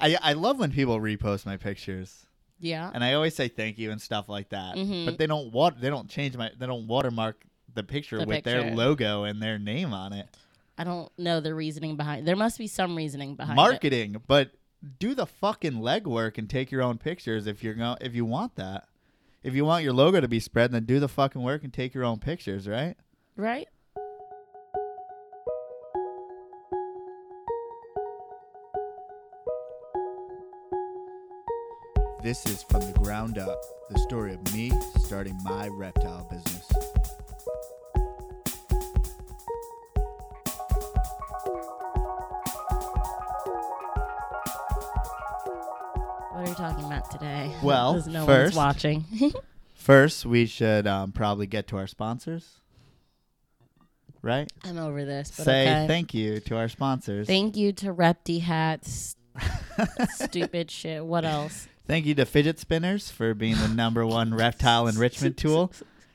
I I love when people repost my pictures, Yeah. and I always say thank you and stuff like that. Mhm. But they don't wat- they don't change my they don't watermark the picture The with their logo and their name on it. I don't know the reasoning behind. There must be some reasoning behind it. Marketing, but do the fucking legwork and take your own pictures if you're going if you want that. If you want your logo to be spread, then do the fucking work and take your own pictures, right? right? This is from the ground up, the story of me starting my reptile business. What are you talking about today? Well, no first- one's watching. First, we should um, probably get to our sponsors, right? I'm over this. But Say okay. thank you to our sponsors. Thank you to Repti Hats. Stupid shit. What else? Thank you to fidget spinners for being the number one reptile enrichment tool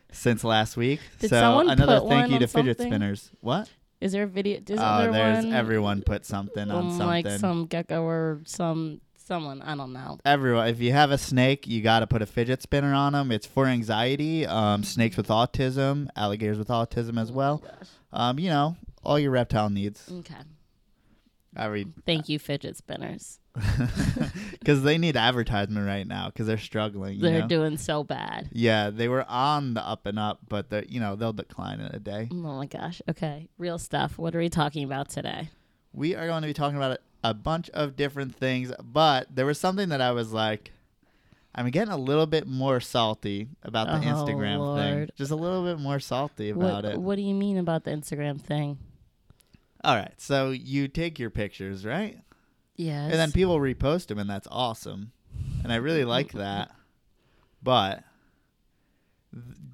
since last week. Did so someone another put thank one you on to fidget something? spinners. What? Is there a video? Isn't oh, there there's one? everyone put something on something. Like some gecko or some someone. I don't know. Everyone, if you have a snake, you got to put a fidget spinner on them. It's for anxiety. Um, snakes with autism, alligators with autism as well. Oh. Um, you know, all your reptile needs. Okay. I read. Thank you, fidget spinners. because they need advertisement right now because they're struggling. You They're know? doing so bad. yeah, they were on the up and up, but they you know they'll decline in a day. Oh my gosh. Okay. Real stuff. What are we talking about today? We are going to be talking about a bunch of different things, but there was something that I was like, I'm getting a little bit more salty about the Oh, Instagram thing. Just a little bit more salty about What, it. what do you mean about the Instagram thing? All right, so you take your pictures, right? Yes. And then people repost them, and that's awesome. And I really like that. But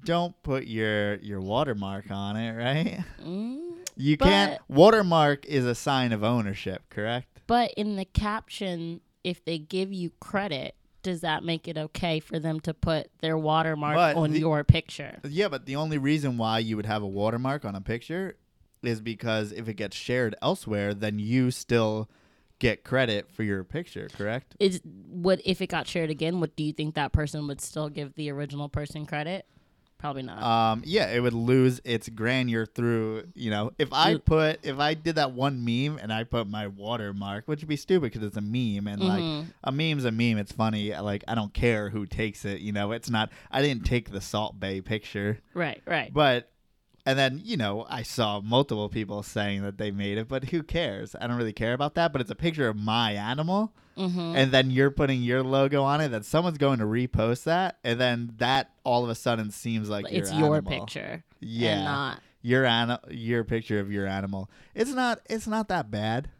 don't put your your watermark on it, right? Mm, You can't. Watermark is a sign of ownership, correct? but in the caption, if they give you credit, does that make it okay for them to put their watermark But on the- your picture? Yeah, but the only reason why you would have a watermark on a picture is because if it gets shared elsewhere, then you still get credit for your picture, correct? Is what if it got shared again? What do you think that person would still give the original person credit? Probably not. Um, yeah, it would lose its grandeur through, you know, if I put, if I did that one meme and I put my watermark, which would be stupid because it's a meme and like Mhm. a meme's a meme. It's funny. Like I don't care who takes it. You know, it's not. I didn't take the Salt Bae picture, right, right. but and then you know I saw multiple people saying that they made it, but who cares? I don't really care about that. But it's a picture of my animal, Mm-hmm. and then you're putting your logo on it. That someone's going to repost that, and then that all of a sudden seems like it's your, your picture, Yeah, not. your animal, your picture of your animal. It's not it's not that bad.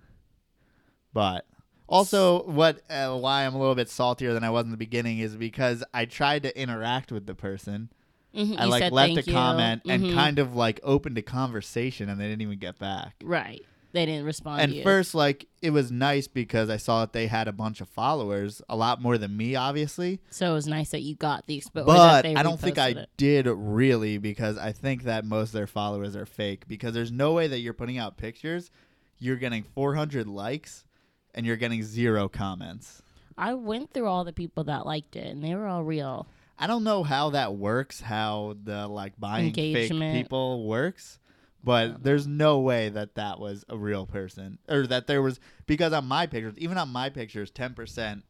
But also what uh, why I'm a little bit saltier than I was in the beginning is because I tried to interact with the person. Mhm, I you like said left a you. comment and Mhm. kind of like opened a conversation and they didn't even get back. right. They didn't respond. And to you. first like it was nice because I saw that they had a bunch of followers, a lot more than me obviously. so it was nice that you got the expo. or that But I don't think I it. did really because I think that most of their followers are fake because there's no way that you're putting out pictures, you're getting 400 likes, and you're getting zero comments. I went through all the people that liked it, and they were all real. I don't know how that works, how the like buying Engagement. fake people works, but there's no way that that was a real person or that there was because on my pictures, even on my pictures, 10%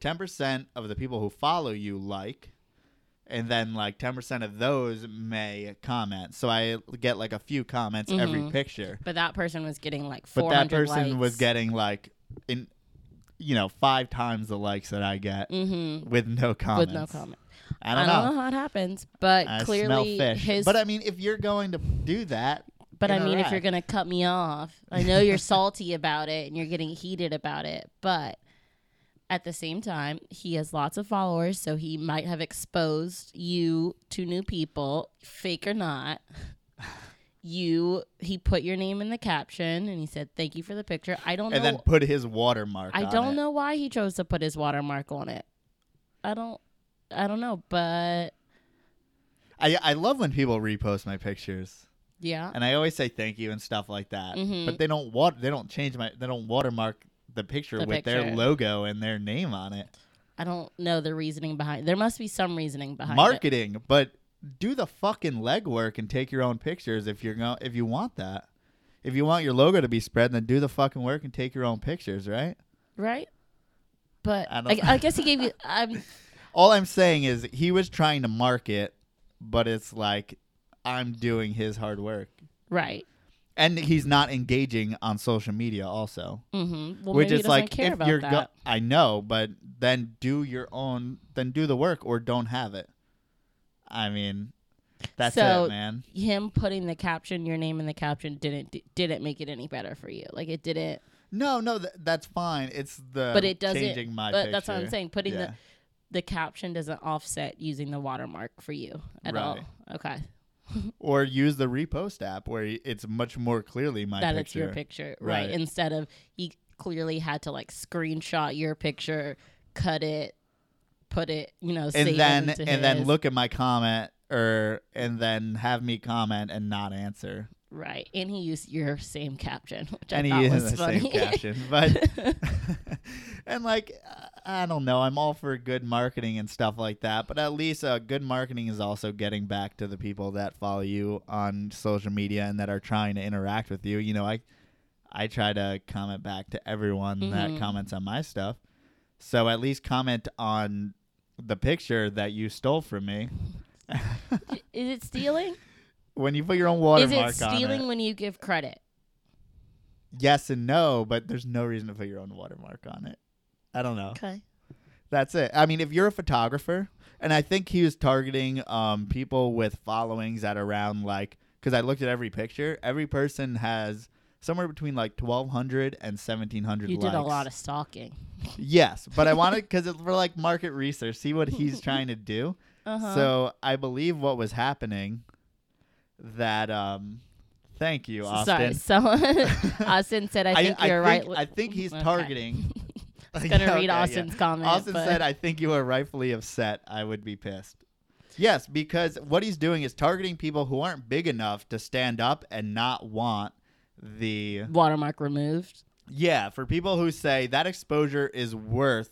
10% of the people who follow you like and then like 10% of those may comment. So I get like a few comments every Mhm. picture. But that person was getting like 400 But that person was getting like in you know, 5 times the likes that I get Mhm. with no comments. with no comment. I don't, know. how it happens, but I clearly his. But I mean, if you're going to do that, but I mean, if you're gonna cut me off, I know you're salty about it and you're getting heated about it, but at the same time, he has lots of followers, so he might have exposed you to new people, fake or not. You, he put your name in the caption and he said, "Thank you for the picture." I don't know and know. then put his watermark. I on don't it. know why he chose to put his watermark on it. I don't. I don't know, but I I love when people repost my pictures, yeah. and I always say thank you and stuff like that. Mhm. But they don't wat- They don't change my. They don't watermark the picture The with their logo and their name on it. I don't know the reasoning behind. There must be some reasoning behind it. Marketing, but do the fucking legwork and take your own pictures if you're going if you want that. If you want your logo to be spread, then do the fucking work and take your own pictures, right? right? But I I, I guess he gave you. I'm All I'm saying is he was trying to market, but it's like I'm doing his hard work. right. And he's not engaging on social media also. Mm-hmm. Well, which is like if you're go- I know, but then do your own then do the work or don't have it. I mean, that's So- it, man. Him putting the caption, your name in the caption, didn't didn't make it any better for you. Like it didn't. No, no, th- that's fine. It's the But it doesn't- changing my but that's what I'm saying. Putting Yeah. the the caption doesn't offset using the watermark for you at all. Right. Okay, or use the repost app where it's much more clearly my that picture. it's your picture, right. Right. Instead of he clearly had to like screenshot your picture, cut it, put it, you know, save and then and then look at my comment or and then have me comment and not answer. Right, and he used your same caption, which and I he used was the funny. same caption, but and like I don't know, I'm all for good marketing and stuff like that, but at least uh, good marketing is also getting back to the people that follow you on social media and that are trying to interact with you. You know, I I try to comment back to everyone that Mhm. comments on my stuff. So at least comment on the picture that you stole from me. Is it stealing? When you put your own watermark Is watermark it stealing it. when you give credit? Yes and no, but there's no reason to put your own watermark on it. I don't know. Okay. That's it. I mean, if you're a photographer, and I think he was targeting um, people with followings at around like, because I looked at every picture, every person has somewhere between like 1,200 and 1,700 You likes. did a lot of stalking. Yes, but I wanted, because it's for like market research, see what he's trying to do. Uh-huh. So I believe what was happening that, um, thank you, Austin. Sorry, someone Austin said, "I think you're right." I think he's Okay. targeting. I was gonna Yeah, read okay, yeah. Austin's comment. Austin but said, "I think you are rightfully upset. I would be pissed." Yes, because what he's doing is targeting people who aren't big enough to stand up and not want the watermark removed. yeah for people who say that exposure is worth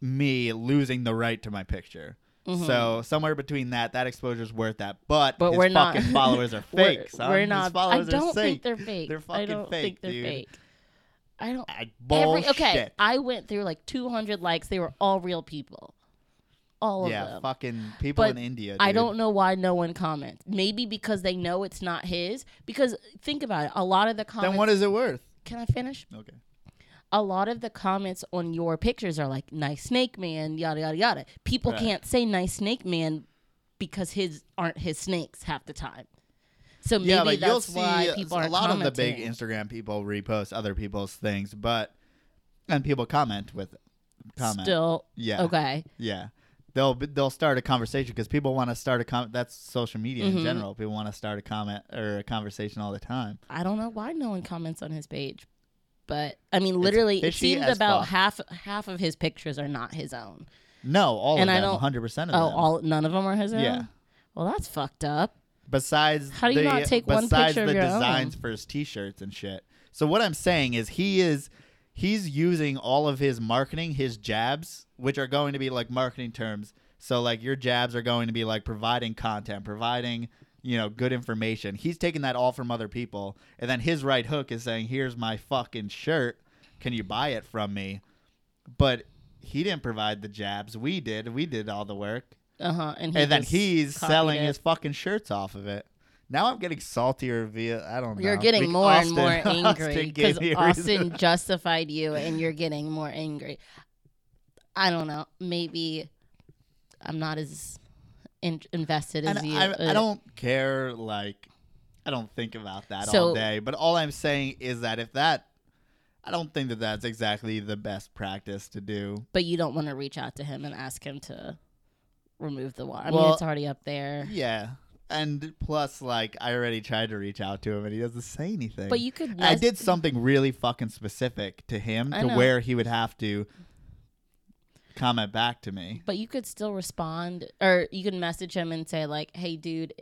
me losing the right to my picture. Mhm. So somewhere between that, that exposure is worth that. But, But his we're not- followers are We're- fake. son. We're not. I don't think they're fake. They're I fucking don't fake, think they're dude. fake. I don't. I- Every, okay, I went through like 200 likes. They were all real people. All of yeah, them. fucking people But in India. I don't know why no one comments. Maybe because they know it's not his. Because think about it. A lot of the comments. Then what is it worth? Can I finish? Okay. A lot of the comments on your pictures are like nice snake man yada yada yada people Right. can't say nice snake man because his aren't his snakes half the time so maybe yeah, but you'll that's why see people a aren't lot of the big. Instagram people repost other people's things, but and people comment with comment. still yeah, okay yeah. They'll they'll start a conversation because people want to start a comment. That's social media Mhm. in general. People want to start a comment or a conversation all the time. i don't know why no one comments on his page but i mean literally it seems about fuck. half half of his pictures are not his own No, all And of I them, hundred percent of oh them. all none of them are his own Yeah. well that's fucked up Besides, How do you the, not take one besides picture of the your designs own? for his T-shirts and shit. So what I'm saying is he is he's using all of his marketing, his jabs, which are going to be like marketing terms. So like your jabs are going to be like providing content, providing you know good information. He's taking that all from other people, and then his right hook is saying, "Here's my fucking shirt. Can you buy it from me?" But he didn't provide the jabs. We did. We did all the work uh-huh and, he and then he's selling it. his fucking shirts off of it. Now I'm getting saltier via I don't know. You're getting more Austin- and more angry because me a Austin justified you, and you're getting more angry. I don't know. Maybe I'm not as in- invested as And you. I, uh, I don't care. Like I don't think about that So- all day. But all I'm saying is that if that, I don't think that that's exactly the best practice to do. But you don't want to reach out to him and ask him to remove the water. I mean, it's already up there. Yeah. And plus, like, I already tried to reach out to him, and he doesn't say anything. But you could. I did something really fucking specific to him I to know. where he would have to comment back to me. But you could still respond, or you can message him and say like, "Hey, dude,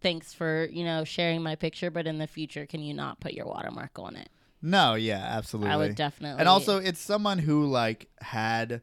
thanks for you know sharing my picture, but in the future, can you not put your watermark on it?" No, yeah, absolutely. I would definitely. and also, it's someone who like had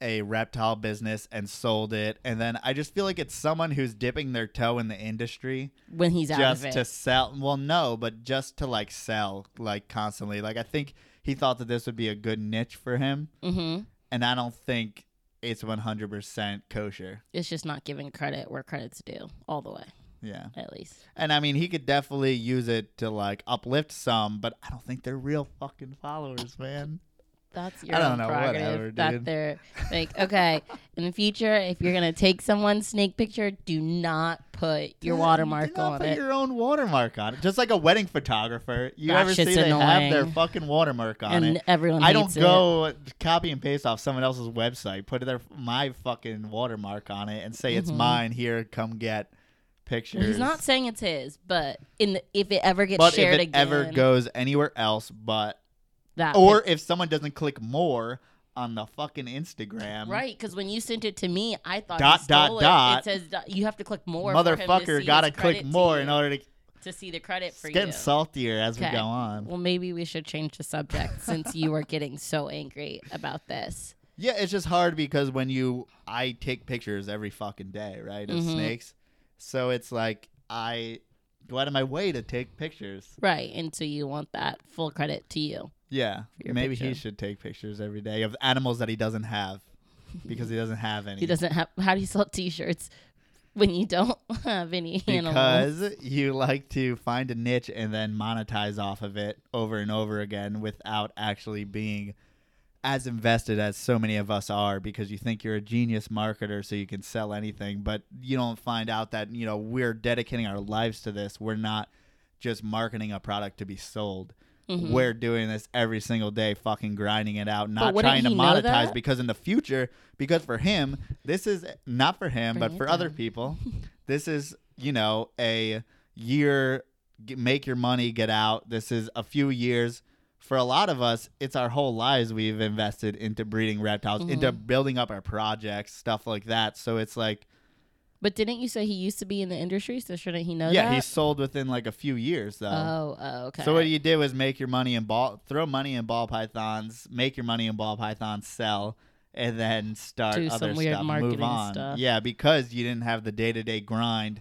a reptile business and sold it, and then I just feel like it's someone who's dipping their toe in the industry when he's out just of it. to sell. Well, no, but just to like sell like constantly. Like I think he thought that this would be a good niche for him, hmm and I don't think it's 100% kosher. It's just not giving credit where credit's due, all the way, Yeah. at least. And I mean, he could definitely use it to like uplift some, but I don't think they're real fucking followers, man. That's your I don't own know, prerogative. whatever, that dude. they're like, okay, in the future, if you're gonna take someone's snake picture, do not put your Do watermark not on put it. your own watermark on it. Just like a wedding photographer. You That ever see shit's they have their fucking watermark on and it. everyone I don't hates it. go copy and paste off someone else's website, put their my fucking watermark on it, and say it's Mhm. mine. Here, come get pictures. He's not saying it's his, but in the, if it ever gets but if shared it again, ever goes anywhere else, but that or pic- if someone doesn't click more on the fucking Instagram, right, because when you sent it to me, I thought Dot, dot, stole dot. It. it says dot- you have to click more. for him to motherfucker, gotta click more in order to to see the credit for it's getting you. saltier as we go on. Well, maybe we should change the subject since you are getting so angry about this. Yeah, it's just hard because when you I take pictures every fucking day, right, of Mhm. snakes. So it's like I go out of my way to take pictures. Right, and so you want that full credit to you. Yeah, maybe he should take pictures every day of animals that he doesn't have because he doesn't have any. He doesn't have. How do you sell T-shirts when you don't have any animals? because you like to find a niche and then monetize off of it over and over again without actually being as invested as so many of us are because you think you're a genius marketer so you can sell anything but you don't find out that you know we're dedicating our lives to this we're not just marketing a product to be sold Mhm. we're doing this every single day fucking grinding it out not trying to monetize because in the future because for him this is not for him Bring but for other people this is you know a year make your money get out. This is a few years. For a lot of us it's our whole lives we've invested into breeding reptiles into Mm-hmm. building up our projects stuff like that. So it's like But didn't you say he used to be in the industry? So shouldn't he know yeah that? he sold within like a few years though Oh, oh, okay. so what you did was make your money in ball throw money in ball pythons make your money in ball pythons sell and then start Do other stuff move on stuff. yeah because you didn't have the day-to-day grind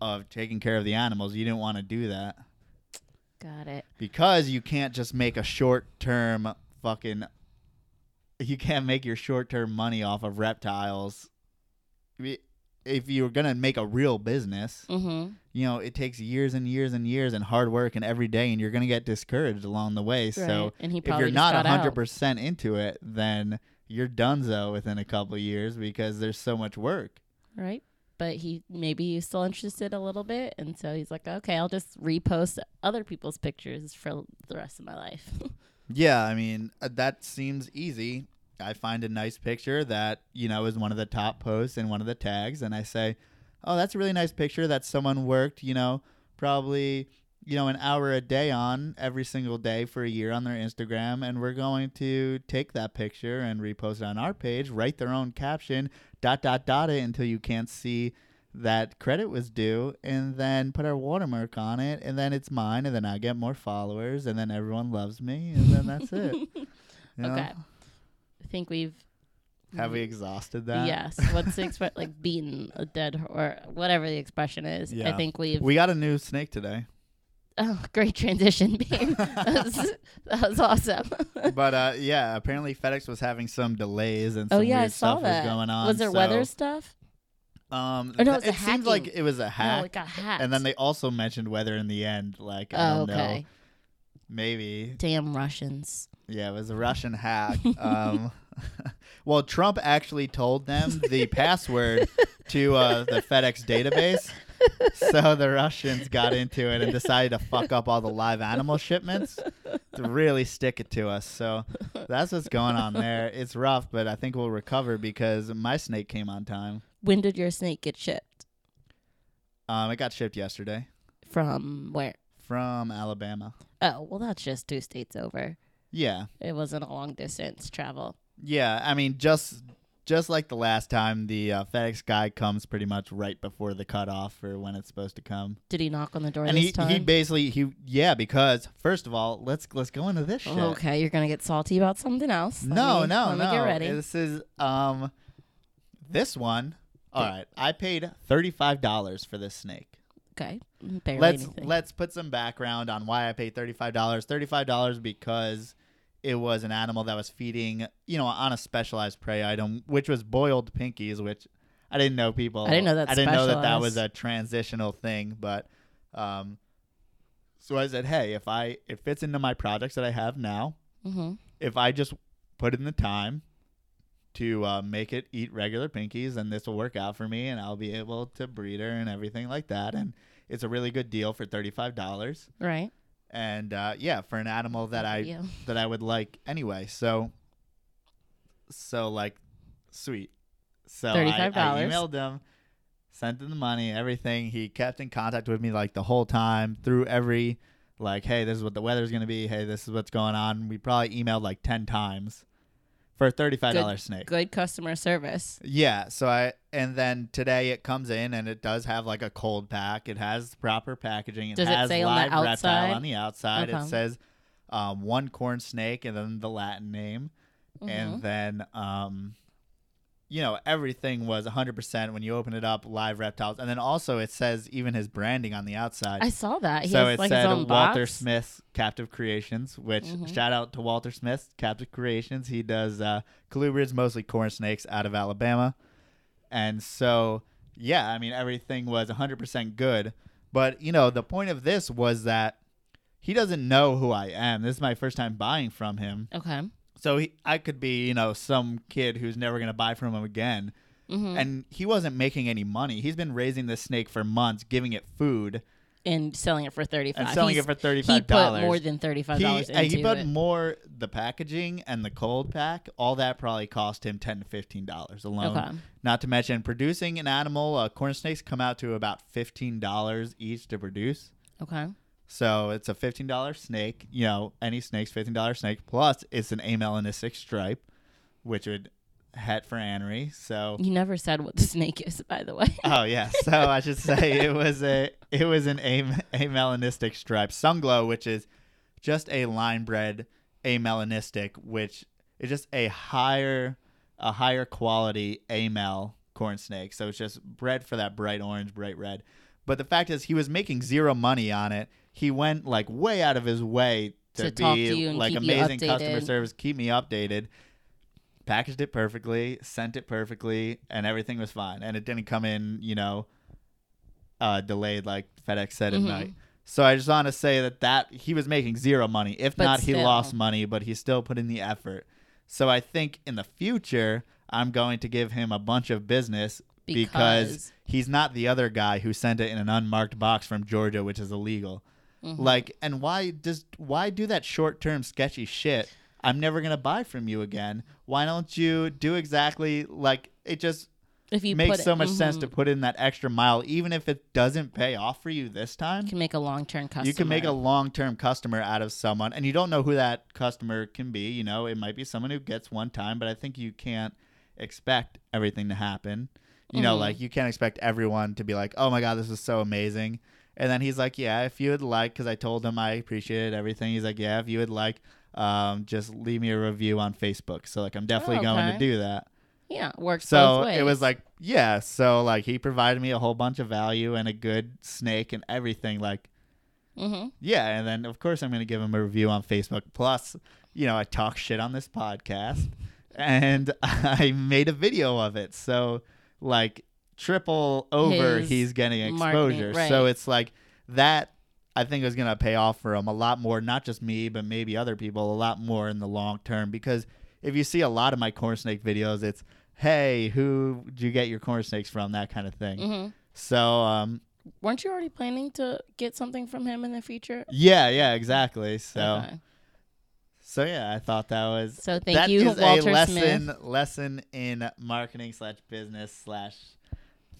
of taking care of the animals you didn't want to do that Got it. because you can't just make a short term fucking you can't make your short term money off of reptiles if you're gonna make a real business Mm-hmm. you know it takes years and years and years and hard work and every day and you're gonna get discouraged along the way so right. he if you're not got 100% into it then you're donezo within a couple of years because there's so much work right? But he maybe he's still interested a little bit, and so he's like, okay, I'll just repost other people's pictures for the rest of my life. Yeah, I mean, uh, that seems easy. I find a nice picture that, you know, is one of the top posts and one of the tags, and I say, oh, that's a really nice picture that someone worked, you know, probably, you know, an hour a day on every single day for a year on their Instagram, and we're going to take that picture and repost it on our page, write their own caption, dot, dot, dot it until you can't see that credit was due and then put our watermark on it and then it's mine and then I get more followers and then everyone loves me and then that's it. You know? Okay. I think we've Have we exhausted that? Yes. What's the expression? like beaten a dead or whatever the expression is. I think we've. We got a new snake today. oh, great transition, babe. that, was, that was awesome. but uh yeah, apparently FedEx was having some delays and oh some yeah, I weird saw stuff that. was going on. Was there so, weather stuff? Um Or no, it it a seems like it was a hack. No, it got hacked. and then they also mentioned weather in the end. Like I Oh, don't okay. know. Maybe. Damn Russians. Yeah, it was a Russian hack. Um, well, Trump actually told them the password to uh, the FedEx database. So the Russians got into it and decided to fuck up all the live animal shipments to really stick it to us. So that's what's going on there. It's rough, but I think we'll recover because my snake came on time. When did your snake get shipped? Um, it got shipped yesterday From where? from Alabama. Oh, well, that's just two states over. Yeah. It wasn't a long distance travel. Yeah, I mean, just just like the last time, the uh, FedEx guy comes pretty much right before the cutoff for when it's supposed to come. Did he knock on the door and this he, time? he basically he yeah because first of all let's let's go into this shit. okay, you're gonna get salty about something else. Let No, me- no, let no. me get ready. This is um, this one. All right, I paid thirty five dollars for this snake. okay, barely let's anything. let's put some background on why I paid thirty five dollars. Thirty five dollars because it was an animal that was feeding, you know, on a specialized prey item, which was boiled pinkies, which I didn't know people. I didn't know that I didn't know that that was a transitional thing, but um, so I said, hey, if I it fits into my projects that I have now, hmm if I just put in the time to uh, make it eat regular pinkies, then this will work out for me, and I'll be able to breed her and everything like that. And it's a really good deal for thirty five dollars. Right. And uh, yeah, for an animal that I Yeah. that I would like anyway. So, so like, sweet. So I, I emailed him, sent him the money, everything. He kept in contact with me like the whole time through every like, hey, this is what the weather's gonna be. Hey, this is what's going on. We probably emailed like ten times for a thirty-five dollar snake. Good customer service. Yeah, so I and then today it comes in and it does have like a cold pack. It has proper packaging. It Does it has say on the live reptile outside? on the outside. It says um, one corn snake and then the Latin name, Mhm. and then um, you know everything was 100% when you open it up. Live reptiles, and then also it says even his branding on the outside. I saw that. He so has it like said his own Walter box. Smith Captive Creations, which Mhm. shout out to Walter Smith Captive Creations. He does uh, colubrids, mostly corn snakes, out of Alabama, and so yeah, I mean everything was 100% good. But you know the point of this was that he doesn't know who I am. This is my first time buying from him, Okay. So he, I could be you know some kid who's never gonna buy from him again. hmm And he wasn't making any money. He's been raising this snake for months, giving it food and selling it for thirty five. and selling it for thirty He five put dollars. more than thirty five dollars. uh, he put it. more the packaging and the cold pack all that probably cost him 10 to 15 dollars alone Okay. not to mention producing an animal uh, corn snakes come out to about 15 dollars each to produce Okay. So it's a 15 dollar snake you know any snake's 15 dollar snake plus it's an amelanistic stripe which would het for anery so You never said what the snake is, by the way. Oh yeah, so I should say it was a it was an am- amelanistic stripe sunglow, which is just a line bred amelanistic, which is just a higher a higher quality amel corn snake. So it's just bred for that bright orange, bright red. But the fact is, he was making zero money on it. He went like way out of his way to, To be like amazing customer service, keep me updated packaged it perfectly, sent it perfectly, and everything was fine. And it didn't come in, you know, uh, delayed like FedEx said at Mhm. night. So I just want to say that that he was making zero money. If But not, he lost money, but he still put in the effort. So I think in the future, I'm going to give him a bunch of business because, Because- he's not the other guy who sent it in an unmarked box from Georgia, which is illegal. Mhm. Like, and why does why do that short term sketchy shit? I'm never gonna buy from you again. Why don't you do exactly like it? Just if you makes so it, much sense to mhm, put in that extra mile, even if it doesn't pay off for you this time. you can make a long term customer. You can make a long term customer out of someone, and you don't know who that customer can be. You know, it might be someone who gets one time, but I think you can't expect everything to happen. You know, Mhm. like you can't expect everyone to be like, "Oh my god, this is so amazing," and then he's like, "Yeah, if you would like," because I told him I appreciated everything. He's like, "Yeah, if you would like, um, just leave me a review on Facebook." So like, I'm definitely Oh, going to do that. yeah, it works So both ways. it was like, yeah. So like, he provided me a whole bunch of value and a good snake and everything. Like, hmm yeah, and then of course I'm going to give him a review on Facebook. Plus, you know, I talk shit on this podcast, and I made a video of it. So like triple over, His he's getting marketing, exposure. So it's like that. I think is going to pay off for him a lot more. Not just me, but maybe other people a lot more in the long term. Because if you see a lot of my corn snake videos, it's hey, who do you get your corn snakes from? That kind of thing. hmm So um, Weren't you already planning to get something from him in the future? yeah, yeah, exactly. So. Okay. So yeah, I thought that was So thank that you, is Walter a lesson Smith. lesson in marketing slash business slash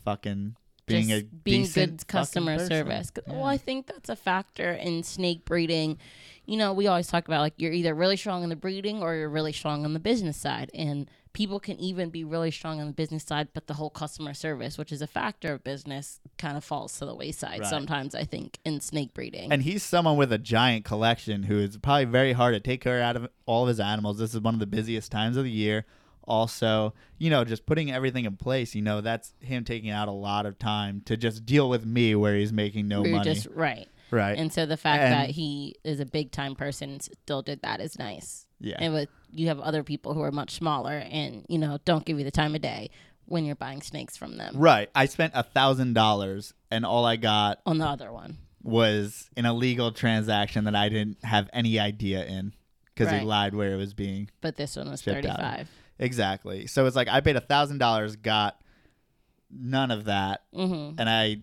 fucking being just a being decent good customer service. 'Cause- Well, I think that's a factor in snake breeding. You know, we always talk about like you're either really strong in the breeding or you're really strong on the business side. And people can even be really strong on the business side, but the whole customer service, which is a factor of business, kind of falls to the wayside Right. sometimes, I think, in snake breeding. And he's someone with a giant collection who is probably very hard to take care out of all of his animals. This is one of the busiest times of the year. Also, you know, just putting everything in place, you know, that's him taking out a lot of time to just deal with me where he's making no We're money. just right. right. And so the fact And- that he is a big time person and still did that is nice. yeah. And with you have other people who are much smaller and you know don't give you the time of day when you're buying snakes from them. right. I spent a thousand dollars and all I got On the other one, was an illegal transaction that I didn't have any idea in because Right. he lied where it was being but this one was thirty five. Exactly. So it's like I paid a thousand dollars, got none of that, Mm-hmm. and I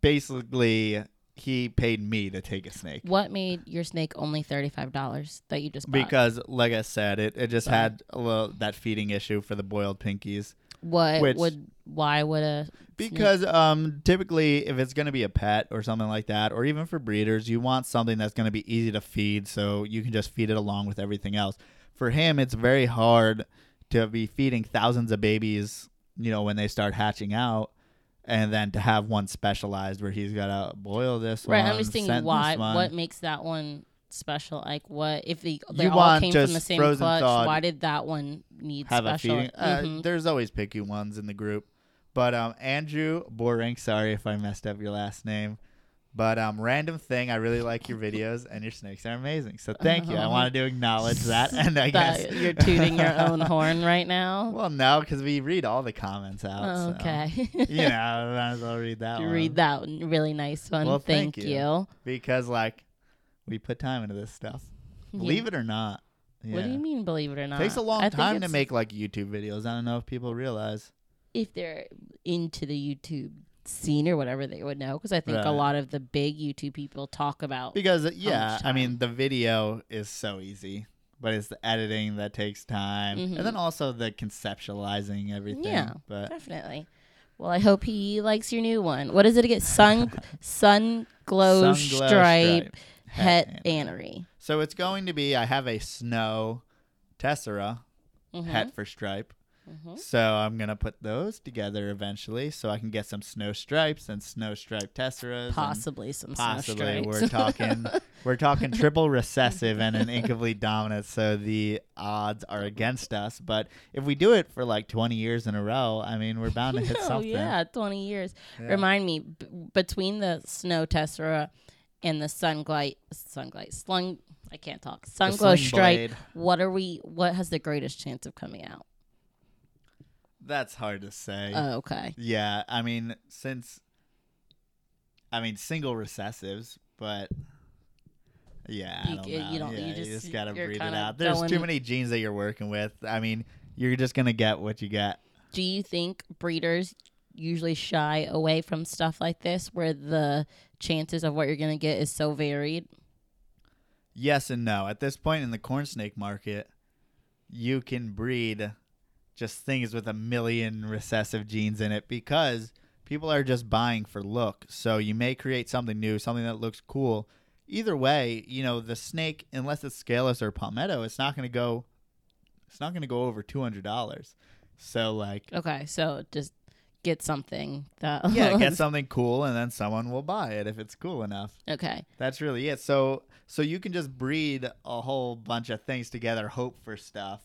basically he paid me to take a snake What made your snake only thirty five dollars that you just bought? because, like I said, it, it just had a little that feeding issue for the boiled pinkies. what which- would why would a Because um, typically, if it's going to be a pet or something like that, or even for breeders, you want something that's going to be easy to feed, so you can just feed it along with everything else. For him, it's very hard to be feeding thousands of babies, you know, when they start hatching out, and then to have one specialized where he's got to boil this right? one. Right. I'm just thinking why what makes that one special? Like what if they they You all came from the same clutch? thawed- Why did that one need have a feeding. Uh, Mhm. There's always picky ones in the group, but um, Andrew Borink. Sorry if I messed up your last name, but um, random thing. I really like your videos and your snakes are amazing. So thank you. I Uh-huh. wanted to acknowledge that, and I guess you're tooting your own horn right now. well, no, because we read all the comments out. Oh, so, okay. you know, I might as well read that one. read that one. really nice one. Well, thank, thank you. you. because like we put time into this stuff. Believe it or not. What do you mean? Believe it or not, Takes a long I time to make like YouTube videos. I don't know if people realize. If they're into the YouTube scene or whatever, they would know because I think a lot of the big YouTube people talk about. Because yeah, much I mean the video is so easy, but it's the editing that takes time, Mhm. and then also the conceptualizing everything. Yeah. but Definitely. Well, I hope he likes your new one. What is it again? Sun Sun Glow Sun Glow Stripe Het Het Anery. Anery. So it's going to be. I have a snow tessera Mhm, het for stripe. Mhm. So I'm gonna put those together eventually, so I can get some snow stripes and snow stripe tesseras. Possibly some snow possibly stripes. we're talking we're talking triple recessive and an incomplete dominant so the odds are against us but if we do it for like 20 years in a row i mean we're bound to hit oh something yeah, twenty years. Yeah. Remind me b- between the snow tessera and the sunglight, sunglight, slung. I can't talk. Sunglow stripe. blade. What are we? What has the greatest chance of coming out? That's hard to say Oh, okay. yeah i mean since i mean single recessives but yeah I You don't know. you don't- you Yeah, just- gotta breed it out there's too many genes that you're working with i mean you're just gonna get what you get Do you think breeders usually shy away from stuff like this, where the chances of what you're gonna get is so varied? Yes and no. At this point in the corn snake market, you can breed just things with a million recessive genes in it because people are just buying for look. So you may create something new, something that looks cool. Either way, you know, the snake, unless it's scaleless or palmetto, it's not going to go it's not going to go over $200. So like Okay, so just get something that. yeah, get something cool and then someone will buy it if it's cool enough. okay. That's really it. So so you can just breed a whole bunch of things together, hope for stuff.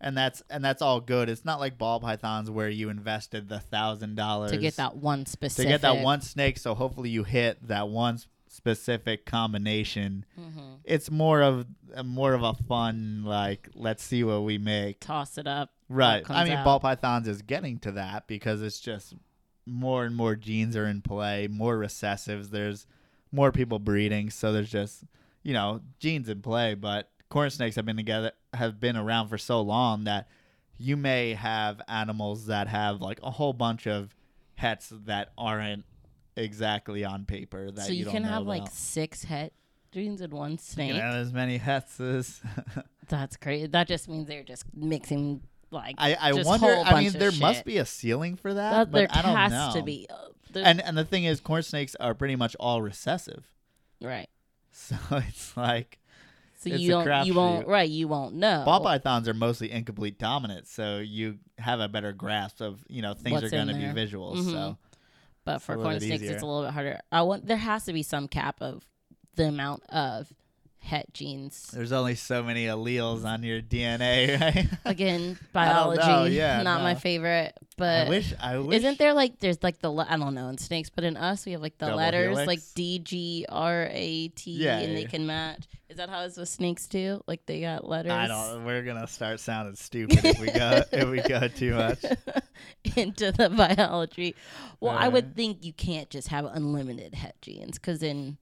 And that's and that's all good. It's not like ball pythons where you invested the thousand dollars To get that one specific to get that one snake. So hopefully you hit that one specific combination. Mhm. It's more of a more of a fun like let's see what we make. Toss it up. Right. I mean, out. ball pythons is getting to that because it's just more and more genes are in play, more recessives. There's more people breeding, so there's just you know genes in play. But corn snakes have been together, have been around for so long that you may have animals that have like a whole bunch of hets that aren't exactly on paper. That so you, don't can have like six het genes in one You snake. can have as many hets as. That's crazy. That just means they're just mixing like. I, I wonder. I mean, there must be a ceiling for that, that there I don't has know. to be. Uh, and and the thing is, corn snakes are pretty much all recessive. right. So it's like So It's you don't, you won't, crapshoot. right? You won't know. ball pythons are mostly incomplete dominant, so you have a better grasp of you know things What's are going to be there. visuals. Mhm. So But for corn snakes, easier. it's a little bit harder. I want there has to be some cap of the amount of het genes. there's only so many alleles on your DNA, right? Again, I don't know, biology, yeah, not my favorite. But I wish I wish isn't there like there's like the I don't know in snakes, but in us we have like the Double letters like helix? D G R A T, Yeah, and they can match. Is that how it's with snakes too? Like they got letters. I don't. We're gonna start sounding stupid if we go if we go too much. into the biology. Well, I would uh. think you can't just have unlimited het genes because then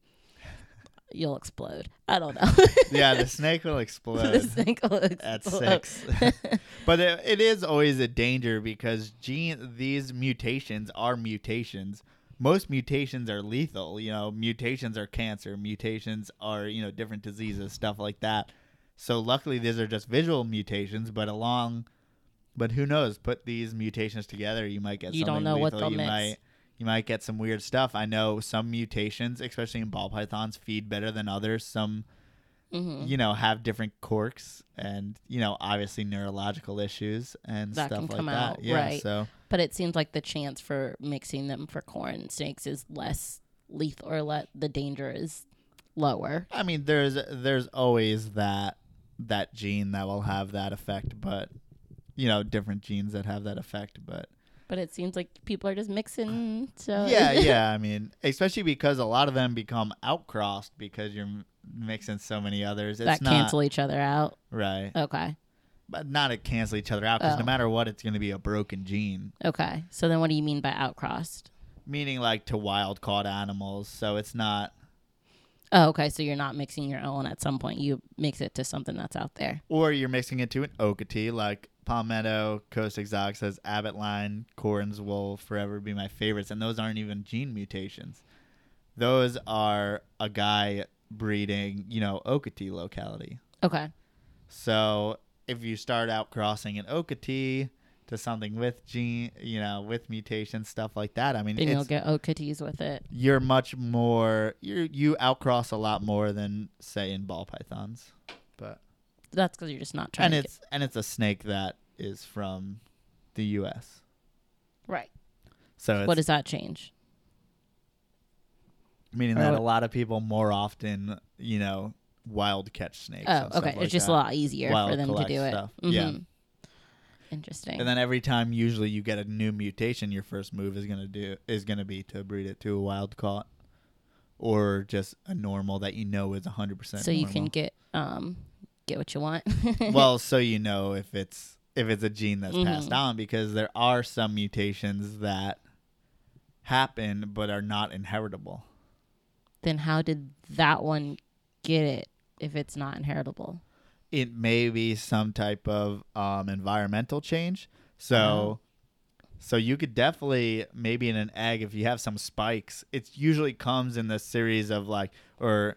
you'll explode. I don't know. Yeah, the snake will the explode. snake will explode at six. but it, it is always a danger because gene these mutations are mutations. Most mutations are lethal. You know, mutations are cancer. Mutations are you know different diseases, stuff like that. So luckily, these are just visual mutations. But along, but who knows? Put these mutations together, you might get You don't know what they'll you mix. might you might get some weird stuff. I know some mutations, especially in ball pythons, feed better than others. Some hmm you know, have different quirks and, you know, obviously neurological issues and That stuff like come that. out, yeah. right. So But it seems like the chance for mixing them for corn snakes is less lethal, or let the danger is lower. I mean there's there's always that that gene that will have that effect, but you know, different genes that have that effect, but But it seems like people are just mixing. So yeah, yeah. I mean, especially because a lot of them become outcrossed because you're mixing so many others. It's that not cancel each other out. right, Okay. but not to cancel each other out because Oh. no matter what, it's going to be a broken gene. Okay. So then what do you mean by outcrossed? Meaning, like to wild caught animals, so it's not Oh, okay. So you're not mixing your own. At some point, you mix it to something that's out there. or you're mixing it to an Okatee, like Palmetto, Coast Exotic says Abbott line, Corns will forever be my favorites, and those aren't even gene mutations. Those are a guy breeding, you know, Okatee locality. Okay. So if you start out crossing an Okatee to something with gene, you know, with mutation stuff like that, I mean, Then you'll get Okatees with it. you're much more you you outcross a lot more than say in ball pythons, but That's because you're just not trying and to it's and it's a snake that is from the U.S. right. So it's What does that change? meaning that a lot of people more often, you know, wild catch snakes. Oh, okay. like it's just that. a lot easier Wild for them to do it. stuff. Yeah. Interesting. And then every time, usually, you get a new mutation, your first move is gonna do is gonna be to breed it to a wild caught, or just a normal that you know is hundred percent. so you can get um get what you want. well, so you know if it's if it's a gene that's passed Mhm. on, because there are some mutations that happen but are not inheritable. then how did that one get it if it's not inheritable? It may be some type of um, environmental change. So. Oh. So you could definitely maybe in an egg if you have some spikes, it usually comes in the series of like or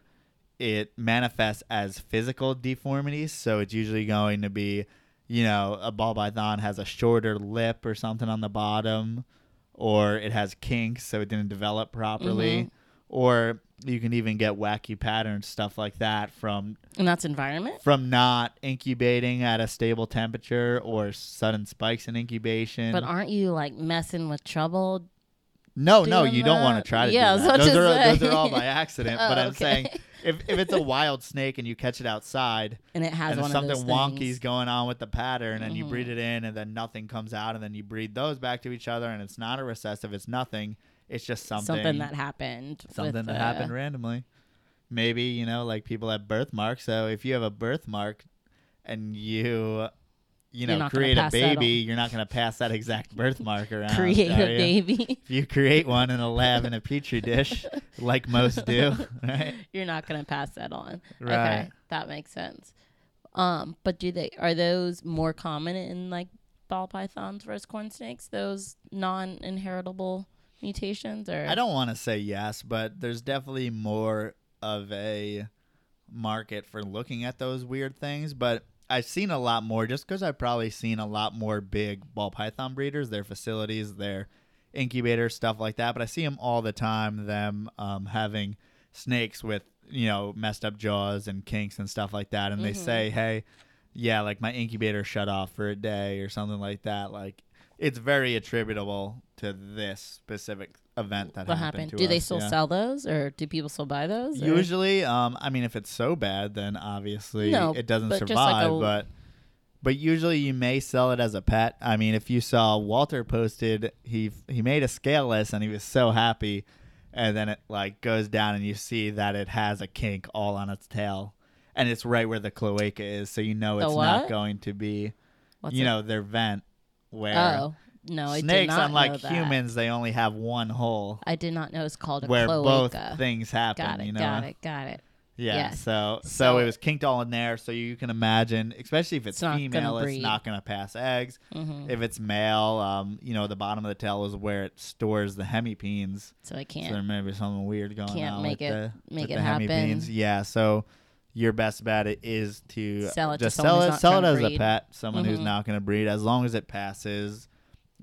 it manifests as physical deformities. So it's usually going to be, you know, a ball python has a shorter lip or something on the bottom, or it has kinks so it didn't develop properly, Mhm. or you can even get wacky patterns stuff like that from And that's environment? from not incubating at a stable temperature or sudden spikes in incubation. But aren't you like messing with trouble? No, no, doing you don't want to try to Yeah, do that. Those are, those are all by accident. but Oh, I'm okay. saying if, if it's a wild snake and you catch it outside And it has and one there's of something wonky's going on with the pattern and you Mhm. breed it in and then nothing comes out and then you breed those back to each other and it's not a recessive, it's nothing. It's just something something that happened. something that happened randomly. Maybe, you know, like people have birthmarks. So if you have a birthmark and you you know, create a baby, you're not going to pass that exact birthmark around. Create a baby. If you create one in a lab in a petri dish, like most do, right? You're not gonna pass that on. Right. Okay, that makes sense. Um, but do they are those more common in like ball pythons versus corn snakes? Those non-inheritable mutations, or I don't want to say yes, but there's definitely more of a market for looking at those weird things. But I've seen a lot more just because I've probably seen a lot more big ball python breeders, their facilities, their incubator stuff like that. But I see them all the time. Them um, having snakes with you know messed up jaws and kinks and stuff like that, and they Mhm. say, hey, yeah, like my incubator shut off for a day or something like that. Like it's very attributable to this specific event that what happened. happened? Do they still yeah. sell those, or do people still buy those? or- Usually, um, I mean, if it's so bad, then obviously No, it doesn't survive. like a- but but usually, you may sell it as a pet. I mean, if you saw Walter posted, he he made a scaleless and he was so happy, and then it like goes down and you see that it has a kink all on its tail, and it's right where the cloaca is, so you know it's not going to be, What's you it? know, their vent where. Oh no, I did Snakes, unlike humans, they only have one hole I did not know it's called a where both things happen. got it. you know? Got it. Got it. Yeah. Yes. So, so So- it was kinked all in there. So you can imagine, especially if it's, It's female, it's breed. not going to pass eggs. hmm If it's male, um, you know, the bottom of the tail is where it stores the hemipenes. So I can't. So there can't. may be something weird going can't on make with it- the, make it the happen. hemipenes. Yeah. So your best bet is to Sell it just someone sell it, sell it as to a pet, someone who's Mhm. not going to breed. As long as it passes,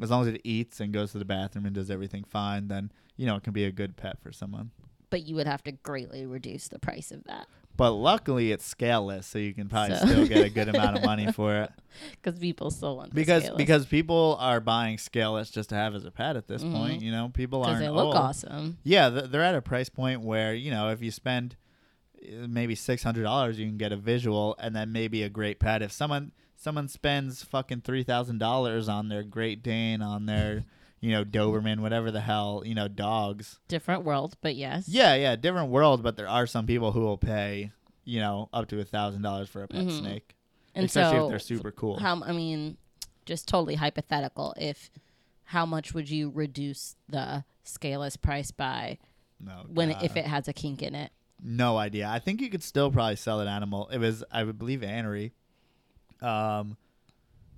as long as it eats and goes to the bathroom and does everything fine, then you know it can be a good pet for someone. But you would have to greatly reduce the price of that But luckily, it's scaleless, so you can probably So- still get a good amount of money for it. because people still want Because scaleless. because people are buying scaleless just to have as a pet at this Mhm. point. You know, people aren't. they look old. awesome. Yeah, th- they're at a price point where you know if you spend maybe six hundred dollars, you can get a visual and then maybe a great pet. If someone someone spends fucking three thousand dollars on their Great Dane, on their you know Doberman, whatever the hell you know dogs. Different world, but yes. Yeah, yeah, different world, but there are some people who will pay you know up to a thousand dollars for a pet Mhm. snake, And especially so if they're super cool. How I mean, just totally hypothetical. If how much would you reduce the scaleless price by no, when it, if it has a kink in it? No idea. I think you could still probably sell an animal. It was, I would believe, Anery. Um,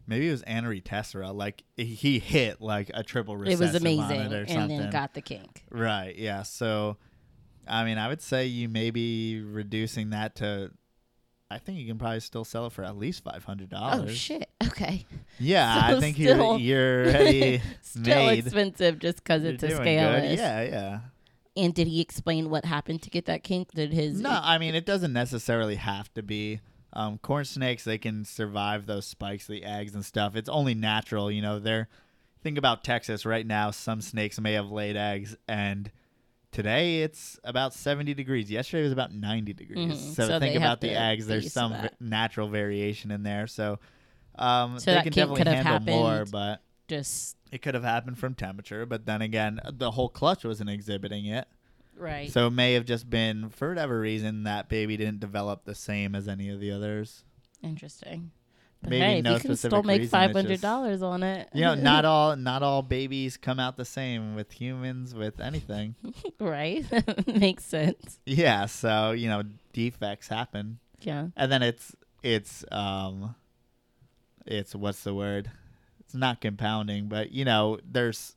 maybe it was Anery Tessera. Like he hit like a triple It was amazing, and something. then got the kink. right. Yeah. So, I mean, I would say you may be reducing that to. I think you can probably still sell it for at least five hundred dollars. Oh shit! Okay, Yeah, So I think you're you're already still made. expensive just because it's a scaleless. Yeah, yeah. And did he explain what happened to get that kink? Did his No, I mean it doesn't necessarily have to be. Um, corn snakes they can survive those spikes, the eggs and stuff. It's only natural, you know. They're think about Texas right now. Some snakes may have laid eggs, and today it's about seventy degrees. Yesterday was about ninety degrees. Mhm. So, So think about the eggs. There's some that. natural variation in there. So um, So they that can kink definitely could have handle more, but just it could have happened from temperature. But then again, the whole clutch wasn't exhibiting it. right? So it may have just been for whatever reason that baby didn't develop the same as any of the others. Interesting. But Maybe hey, no you can specific still make five hundred dollars on it, You know, not all not all babies come out the same with humans with anything. right? Makes sense. Yeah, so you know defects happen, Yeah. and then it's it's um, it's what's the word? It's not compounding, but you know there's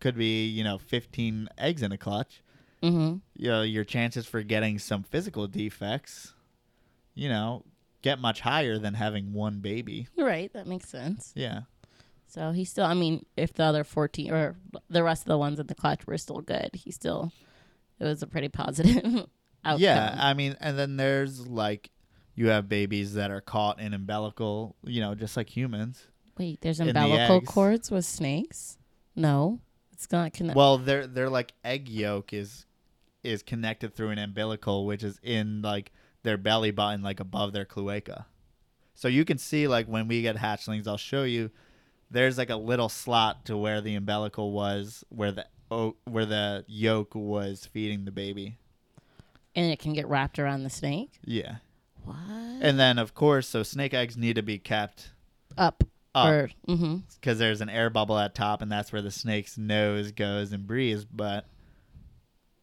could be you know 15 eggs in a clutch. Mm-hmm. you know, your chances for getting some physical defects, you know, get much higher than having one baby. Right. That makes sense. Yeah. So he still. I mean, if the other fourteen or the rest of the ones in the clutch were still good, he still. It was a pretty positive outcome. Yeah. I mean, and then there's like, you have babies that are caught in umbilical, you know, just like humans. Wait, there's in the umbilical cords with snakes? No, it's not connected. Well, they're they're like egg yolk is is connected through an umbilical, which is in like their belly button, like above their cloaca. So you can see like when we get hatchlings, I'll show you. There's like a little slot to where the umbilical was, where the oh, where the yolk was feeding the baby. and it can get wrapped around the snake. Yeah, What? and then of course, so snake eggs need to be kept up. Up Or mm-hmm. because there's an air bubble at top, and that's where the snake's nose goes and breathes. But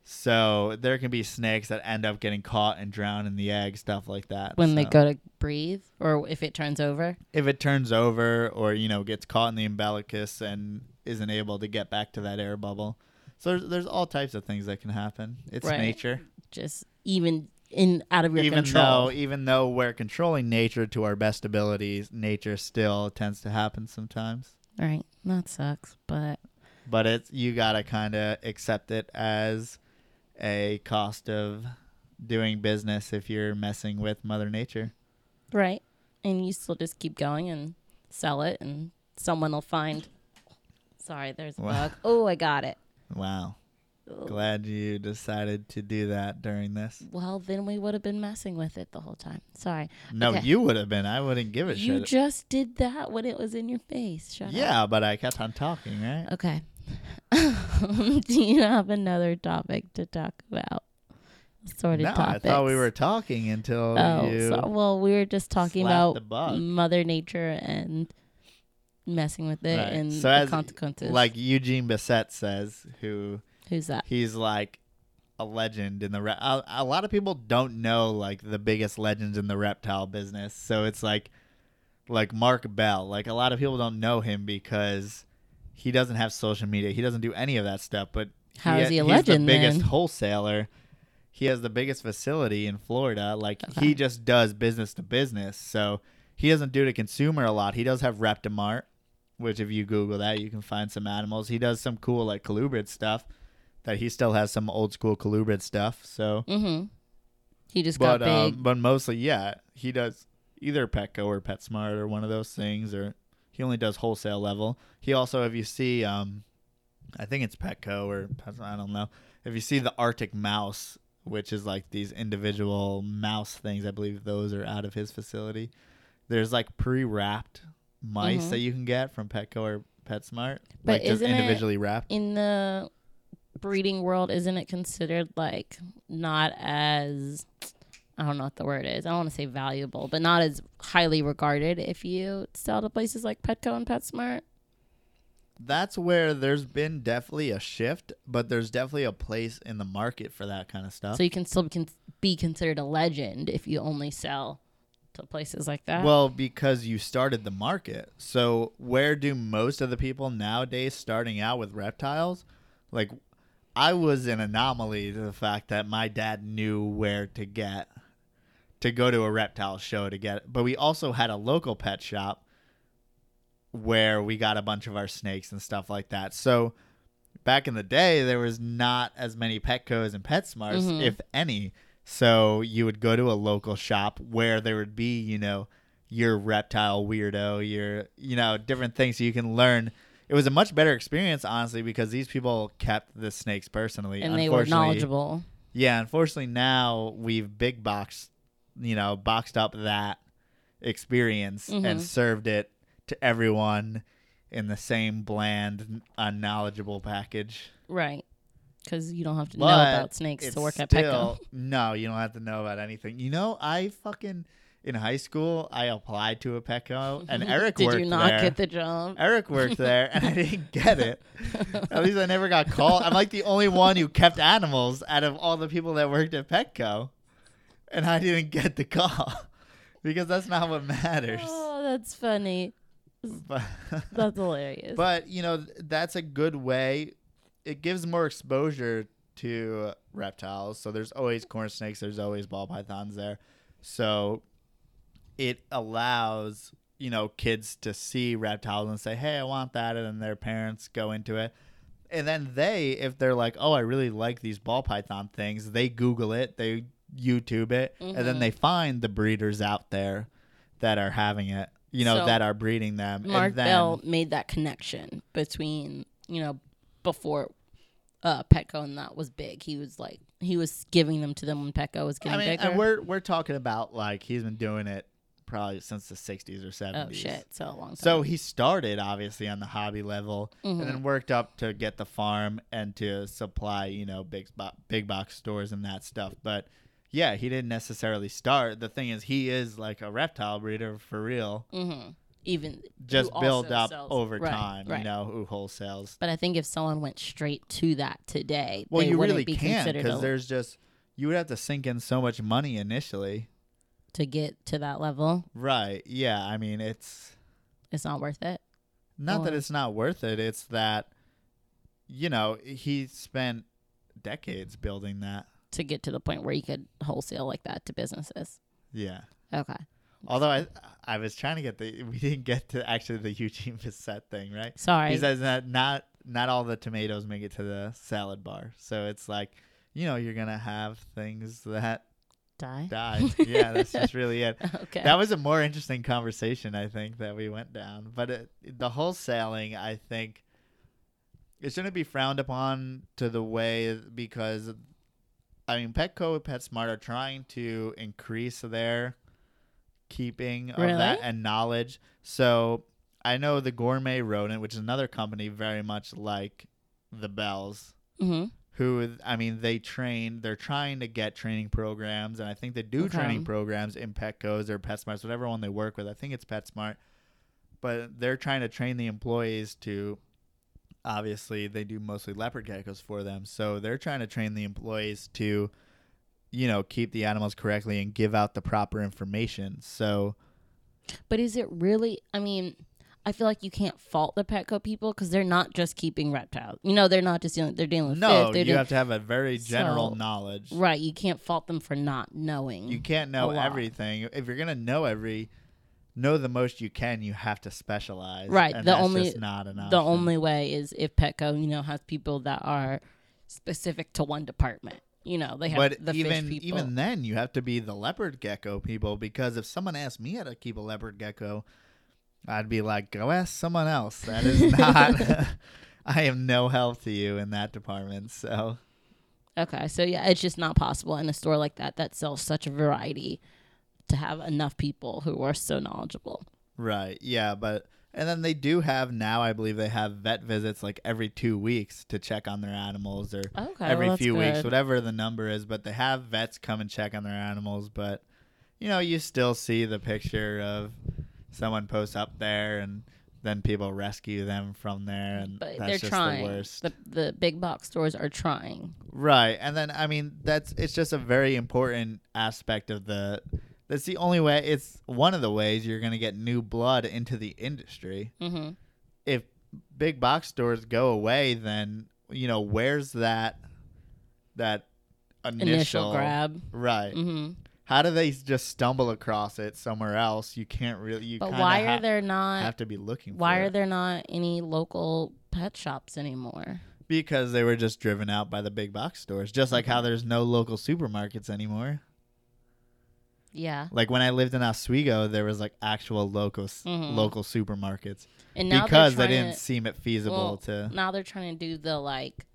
so there can be snakes that end up getting caught and drown in the egg, stuff like that. when they go to breathe, or if it turns over. if it turns over, or you know gets caught in the umbilicus and isn't able to get back to that air bubble. So there's, there's all types of things that can happen. It's Right. nature. just even in out of your even control. though even though we're controlling nature to our best abilities, nature still tends to happen sometimes. right, that sucks. But but it's you gotta kind of accept it as a cost of doing business if you're messing with Mother Nature. Right. And you still just keep going and sell it, and someone will find. Sorry, there's a Wow. bug. Oh, I got it. Wow. Glad you decided to do that during this. Well, then we would have been messing with it the whole time. Sorry. No, Okay. you would have been. I wouldn't give a You shit. just did that when it was in your face. Shut up. yeah, but I kept on talking, right? Okay. Do you have another topic to talk about? Sort of no, topics. I thought we were talking until Oh, you. so, well, we were just talking about. Mother Nature and messing with it Right. and So the consequences. like Eugene Bessette says, who who's that? he's like a legend in the re- a, a lot of people don't know like the biggest legends in the reptile business. So it's like like mark bell. Like a lot of people don't know him because he doesn't have social media. He doesn't do any of that stuff but How is he a he's legend, the biggest then? wholesaler. He has the biggest facility in florida. Like he just does business to business. So he doesn't do to consumer a lot. He does have reptimart which if you google that you can find some animals. He does some cool like colubrid stuff that he still has some old school colubrid stuff so Mm-hmm. He just but got big. um, but mostly yeah he does either petco or petsmart or one of those things or he only does wholesale level he also if you see um i think it's petco or i don't know if you see the arctic mouse which is like these individual mouse things i believe those are out of his facility there's like pre-wrapped mice Mhm. that you can get from petco or petsmart But like just individually wrapped in the breeding world, isn't it considered like not as I don't know what the word is. I don't want to say valuable, but not as highly regarded if you sell to places like Petco and PetSmart. that's where there's been definitely a shift, but there's definitely a place in the market for that kind of stuff. So you can still be, be considered a legend if you only sell to places like that. well, because you started the market. So where do most of the people nowadays starting out with reptiles? Like I was an anomaly to the fact that my dad knew where to get to go to a reptile show to get but we also had a local pet shop where we got a bunch of our snakes and stuff like that. So back in the day, there was not as many Petcos and PetSmarts, Mhm. if any. So you would go to a local shop where there would be, you know, your reptile weirdo, your, you know, different things so you can learn. It was a much better experience, honestly, because these people kept the snakes personally. and they were knowledgeable. yeah, unfortunately now we've big boxed, you know, boxed up that experience Mhm. and served it to everyone in the same bland, unknowledgeable package. Right. Because you don't have to know about snakes to work at still, Petco. No, you don't have to know about anything. You know, I fucking in high school I applied to a Petco and Eric Did worked there. Did you not there. get the job? Eric worked there, and I didn't get it. At least I never got called. I'm like the only one who kept animals out of all the people that worked at Petco, and I didn't get the call because that's not what matters. Oh, that's funny. But, That's hilarious. but you know that's a good way. It gives more exposure to reptiles. So there's always corn snakes. There's always ball pythons there. So it allows you know kids to see reptiles and say, "Hey, I want that," and then their parents go into it. And then they, if they're like, "Oh, I really like these ball python things," they Google it, they YouTube it, and then Mhm. they find the breeders out there that are having it. You know, So, that are breeding them. Mark and then, Bell made that connection between, you know, before uh, Petco and that was big. He was like, he was giving them to them when Petco was getting I mean, bigger. and we're we're talking about like he's been doing it probably since the '60s or '70s. oh, shit. So a long time. So he started obviously on the hobby level, Mhm. and then worked up to get the farm and to supply, you know, big bo- big box stores and that stuff. But yeah, he didn't necessarily start. The thing is, he is like a reptile breeder for real. hmm Even Just build up sells- over right, time, right. you know, who wholesales. But I think if someone went straight to that today, Well, they you really be can't because there's just you would have to sink in so much money initially. To get to that level. Right? Yeah. I mean, it's It's not worth it. Not that it's not worth it. It's that, you know, he spent decades building that. to get to the point where you could wholesale like that to businesses. Yeah. Okay. Although I, I was trying to get the, we didn't get to actually the Eugene Bessette thing, right? Sorry. He says that not not all the tomatoes make it to the salad bar. So it's like, you know, you're gonna have things that Die. die. yeah, that's just really it. okay. That was a more interesting conversation, I think, that we went down. But it, the wholesaling, I think, it shouldn't be frowned upon to the way because, I mean, Petco and PetSmart are trying to increase their keeping of Really? that and knowledge. So I know the Gourmet Rodent, which is another company very much like the Bells, mm-hmm. Who I mean they train they're trying to get training programs and I think they do Okay. training programs in Petco's or PetSmart's whatever one they work with I think it's PetSmart but they're trying to train the employees to obviously they do mostly leopard geckos for them so they're trying to train the employees to you know keep the animals correctly and give out the proper information so But is it really? I mean, I feel like you can't fault the Petco people because they're not just keeping reptiles. You know, they're not just dealing. They're dealing with no fish. You have to have a very general So- knowledge right. You can't fault them for not knowing. You can't know everything. If you're gonna know every, know the most you can. You have to specialize. Right, And the that's only- just not an the only way is if Petco, you know, has people that are specific to one department. You know, they have But the even fish people. even then, you have to be the leopard gecko people because if someone asked me how to keep a leopard gecko, I'd be like, go ask someone else. That is not. I am no help to you in that department. So Okay, so yeah, it's just not possible in a store like that that sells such a variety to have enough people who are so knowledgeable. right, yeah, but. And then they do have now, I believe they have vet visits like every two weeks to check on their animals or Okay, every well, few weeks, whatever the number is. But they have vets come and check on their animals. But you know, you still see the picture of someone posts up there, and then people rescue them from there, and But that's they're trying. the worst. The the big box stores are trying. right, and then I mean, that's it's just a very important aspect of the. That's the only way. It's one of the ways you're gonna get new blood into the industry. hmm if big box stores go away, then you know where's that that initial, Initial grab. right? hmm How do they just stumble across it somewhere else? You can't really. You But why ha- are there not? have to be looking. Why are it. there not any local pet shops anymore? Because they were just driven out by the big box stores, just like Mm-hmm. how there's no local supermarkets anymore. Yeah, Like when I lived in Oswego, there was like actual local Mhm. local supermarkets and now because they didn't to, seem it feasible well, to. now they're trying to do the like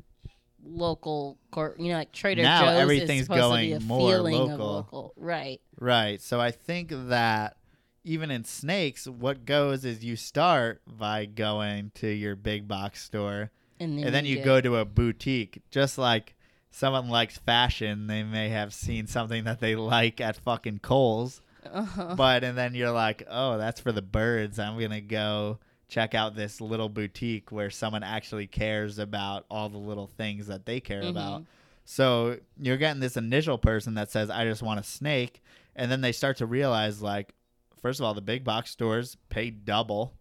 local cor- you know like Trader Now Joe's everything's is supposed to be going a more feeling of local. local right Right. So I think that even in snakes, what goes is you start by going to your big box store and then, and then you get- go to a boutique. Just like someone likes fashion, they may have seen something that they like at fucking Kohl's. uh-huh. But and then you're like, "Oh, that's for the birds. I'm going to go check out this little boutique where someone actually cares about all the little things that they care Mhm. about." So you're getting this initial person that says, I just want a snake. And then they start to realize, like, first of all, the big box stores pay double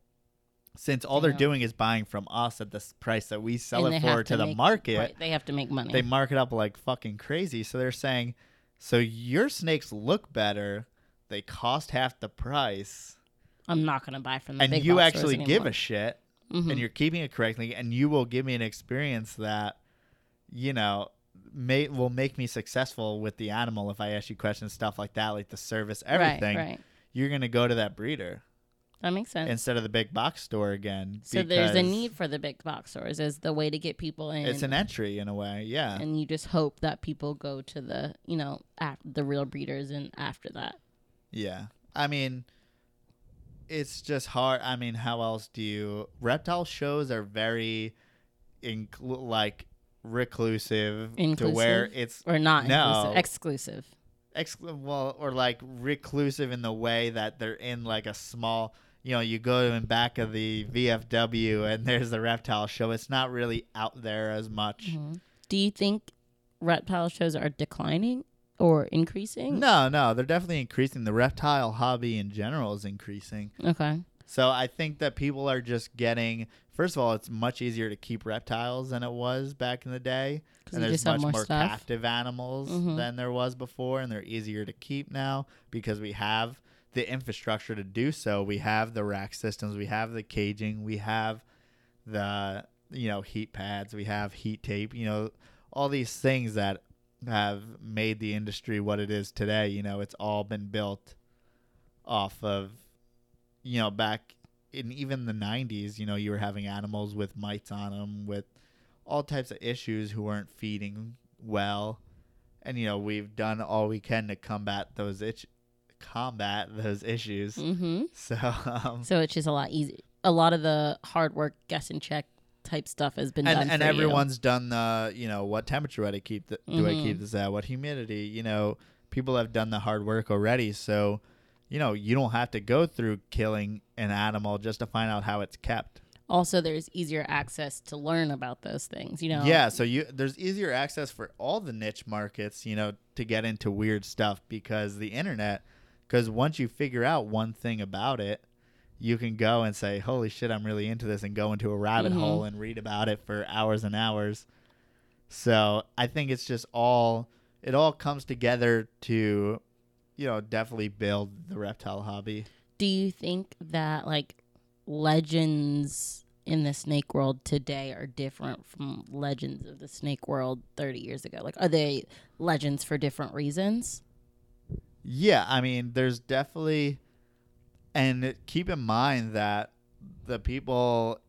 since all they're doing is buying from us at the price that we sell And it for to, to the make- market. right, they have to make money They mark it up like fucking crazy. So they're saying, so your snakes look better, they cost half the price, I'm not gonna buy from the and you actually give a shit Mhm. and you're keeping it correctly and you will give me an experience that you know may will make me successful with the animal if I ask you questions stuff like that like the service everything. right. Right you're going to go to that breeder that makes sense. instead of the big box store again so there's a need for the big box stores as the way to get people in. It's an entry in a way yeah. And you just hope that people go to the you know the real breeders and after that. Yeah. I mean it's just hard I mean how else do you reptile shows are very inclu- like reclusive to where it's or not No. inclusive, exclusive? Ex- well or like reclusive in the way that they're in like a small you know you go in back of the VFW and there's the reptile show. It's not really out there as much. Mhm. do you think reptile shows are declining or increasing? No no they're definitely increasing. The reptile hobby in general is increasing. Okay. So i think that people are just getting first of all it's much easier to keep reptiles than it was back in the day. And there's much more more, captive animals Mhm. than there was before and they're easier to keep now because we have the infrastructure to do so. We have the rack systems we have the caging we have the you know heat pads, we have heat tape, you know, all these things that have made the industry what it is today. You know, it's all been built off of, you know, back in even the 90s, you know, you were having animals with mites on them, with all types of issues who weren't feeding well. And, you know, we've done all we can to combat those itch- combat those issues. Mm-hmm. So, um, So it's just a lot easy. A lot of the hard work, guess and check type stuff has been done. and, and for you. everyone's done the you know what temperature do I keep the, do I keep mm-hmm. this at what humidity you know people have done the hard work already so you know you don't have to go through killing an animal just to find out how it's kept Also, there's easier access to learn about those things. You know. yeah so you there's easier access for all the niche markets you know to get into weird stuff because the internet because once you figure out one thing about it you can go and say holy shit i'm really into this and go into a rabbit Mhm. hole and read about it for hours and hours so i think it's just all it all comes together to you know definitely build the reptile hobby Do you think that like legends in the snake world today are different from legends of the snake world 30 years ago? Like, are they legends for different reasons? Yeah, I mean, there's definitely, and keep in mind that the people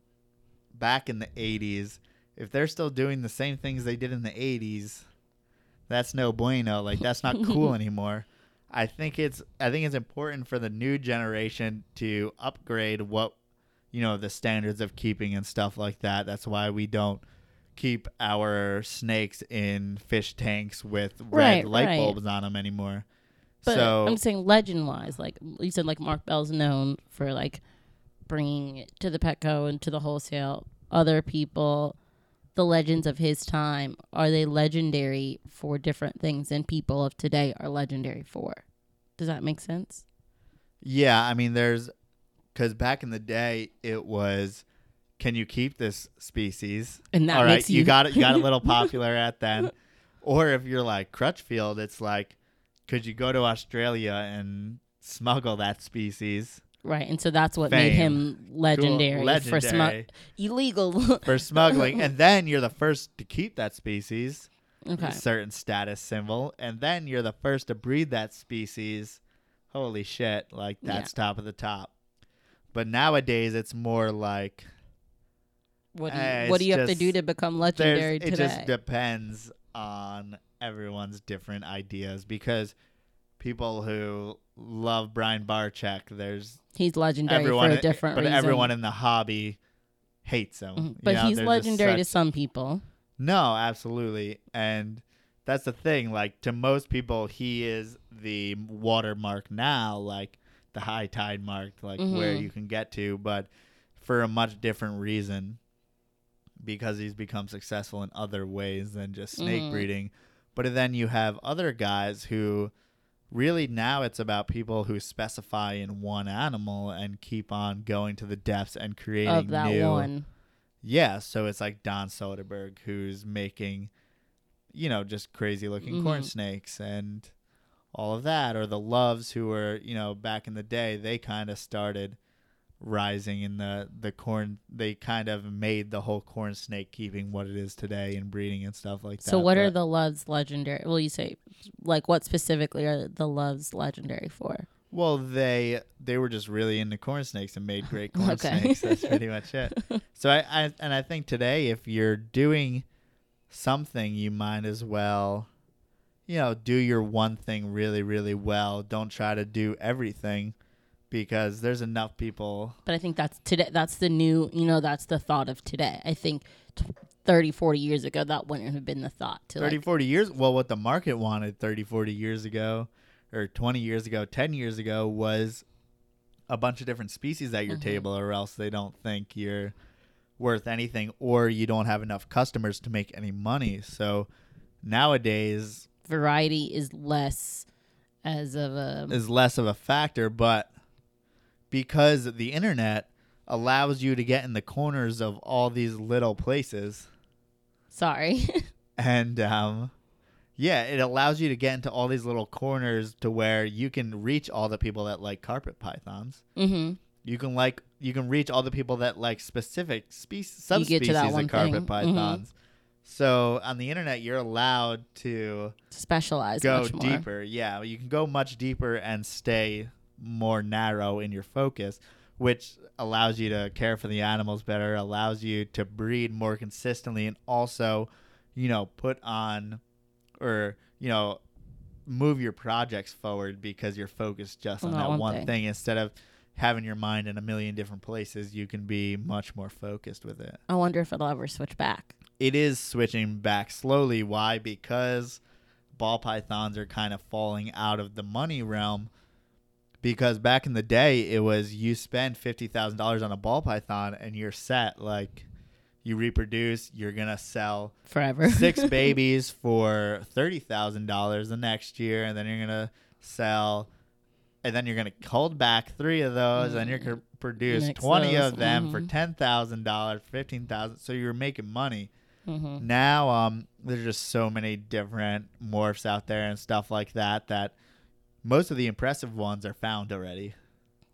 back in the 80s, if they're still doing the same things they did in the 80s, that's no bueno. Like that's not cool anymore. I think it's I think it's important for the new generation to upgrade what you know the standards of keeping and stuff like that. That's why we don't keep our snakes in fish tanks with red Right, light right. bulbs on them anymore. But so I'm saying legend wise, like you said, like Mark Bell's known for like bringing it to the Petco and to the wholesale. Other people, the legends of his time, are they legendary for different things than people of today are legendary for? Does that make sense? Yeah, I mean, there's because back in the day, it was, can you keep this species? And that All right, you, got it. You got a little popular at then, or if you're like Crutchfield, it's like, could you go to Australia and smuggle that species right, and so that's what made him legendary, Cool. for smug illegal. for smuggling, and then you're the first to keep that species, okay, a certain status symbol, and then you're the first to breed that species. Holy shit! Like Yeah. that's top of the top. But nowadays, it's more like what do you, Eh, what do you have to do to become legendary it today? just depends on everyone's different ideas because people who love Brian Barczyk, there's He's legendary everyone, for a different but reason. everyone in the hobby hates him. Mhm. You But know, he's legendary to some people. No, absolutely, and that's the thing. Like to most people, he is the watermark now, like the high tide mark, like where Mhm. you can get to, but for a much different reason, because he's become successful in other ways than just snake Mhm. breeding. But then you have other guys who really now it's about people who specify in one animal and keep on going to the depths and creating Of that new one. yeah, so it's like Don Soderberg who's making, you know, just crazy looking corn Mhm. snakes and all of that, or the Loves who were, you know, back in the day, they kind of started rising in the the corn. They kind of made the whole corn snake keeping what it is today and breeding and stuff like that. So what are the loves legendary? Well, you say like what specifically are the loves legendary for? Well, they they were just really into corn snakes and made great corn Okay. snakes. That's pretty much it. So I, I and I think today, if you're doing something, you might as well, you know, do your one thing really, really well. Don't try to do everything, because there's enough people. But I think that's today. That's the new. You know, that's the thought of today. I think t- 30, 40 years ago, that wouldn't have been the thought. To 30, like, 40 years. Well, what the market wanted 30, 40 years ago, or 20 years ago, 10 years ago, was a bunch of different species at your Mhm. table, or else they don't think you're worth anything, or you don't have enough customers to make any money. So nowadays variety is less as of a. is less of a factor, but because the internet allows you to get in the corners of all these little places. sorry. and um yeah it allows you to get into all these little corners to where you can reach all the people that like carpet pythons mm-hmm. you can like you can reach all the people that like specific species You get to subspecies that of one carpet thing. Mhm. pythons. So on the internet, you're allowed to Specialize go much more. deeper. Yeah, you can go much deeper and stay more narrow in your focus, which allows you to care for the animals better, allows you to breed more consistently, and also, you know, put on or you know, move your projects forward because you're focused just on that that one one thing. thing instead of having your mind in a million different places. You can be much more focused with it I wonder if it'll ever switch back. it is switching back slowly. Why? Because ball pythons are kind of falling out of the money realm. Because back in the day, it was you spend fifty thousand dollars on a ball python and you're set. Like you reproduce, you're gonna sell Forever. six babies for thirty thousand dollars the next year, and then you're gonna sell, and then you're gonna hold back three of those, and you're gonna produce Mix twenty those, of them for mhm. ten thousand dollars, fifteen thousand. So you're making money. hmm Now, um, there's just so many different morphs out there and stuff like that that most of the impressive ones are found already.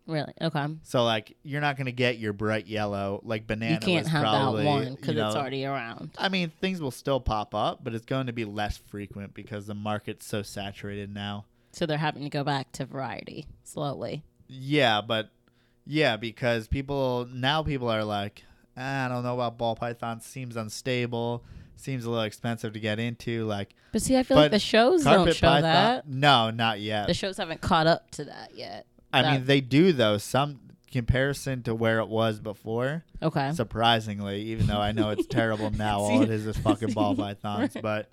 Really? Okay. So like, you're not gonna get your bright yellow like banana. you can't have probably, that one because you it's already around. I mean, things will still pop up, but it's going to be less frequent because the market's so saturated now. So they're having to go back to variety slowly. Yeah, but yeah, because people now people are like, "Ah, I don't know about ball python. Seems unstable. Seems a little expensive to get into. Like But see, I feel like the shows don't show python. that. No, not yet. The shows haven't caught up to that yet. I that- mean, they do though. Some comparison to where it was before. Okay. Surprisingly, even though I know it's terrible now, all it is is fucking ball pythons. But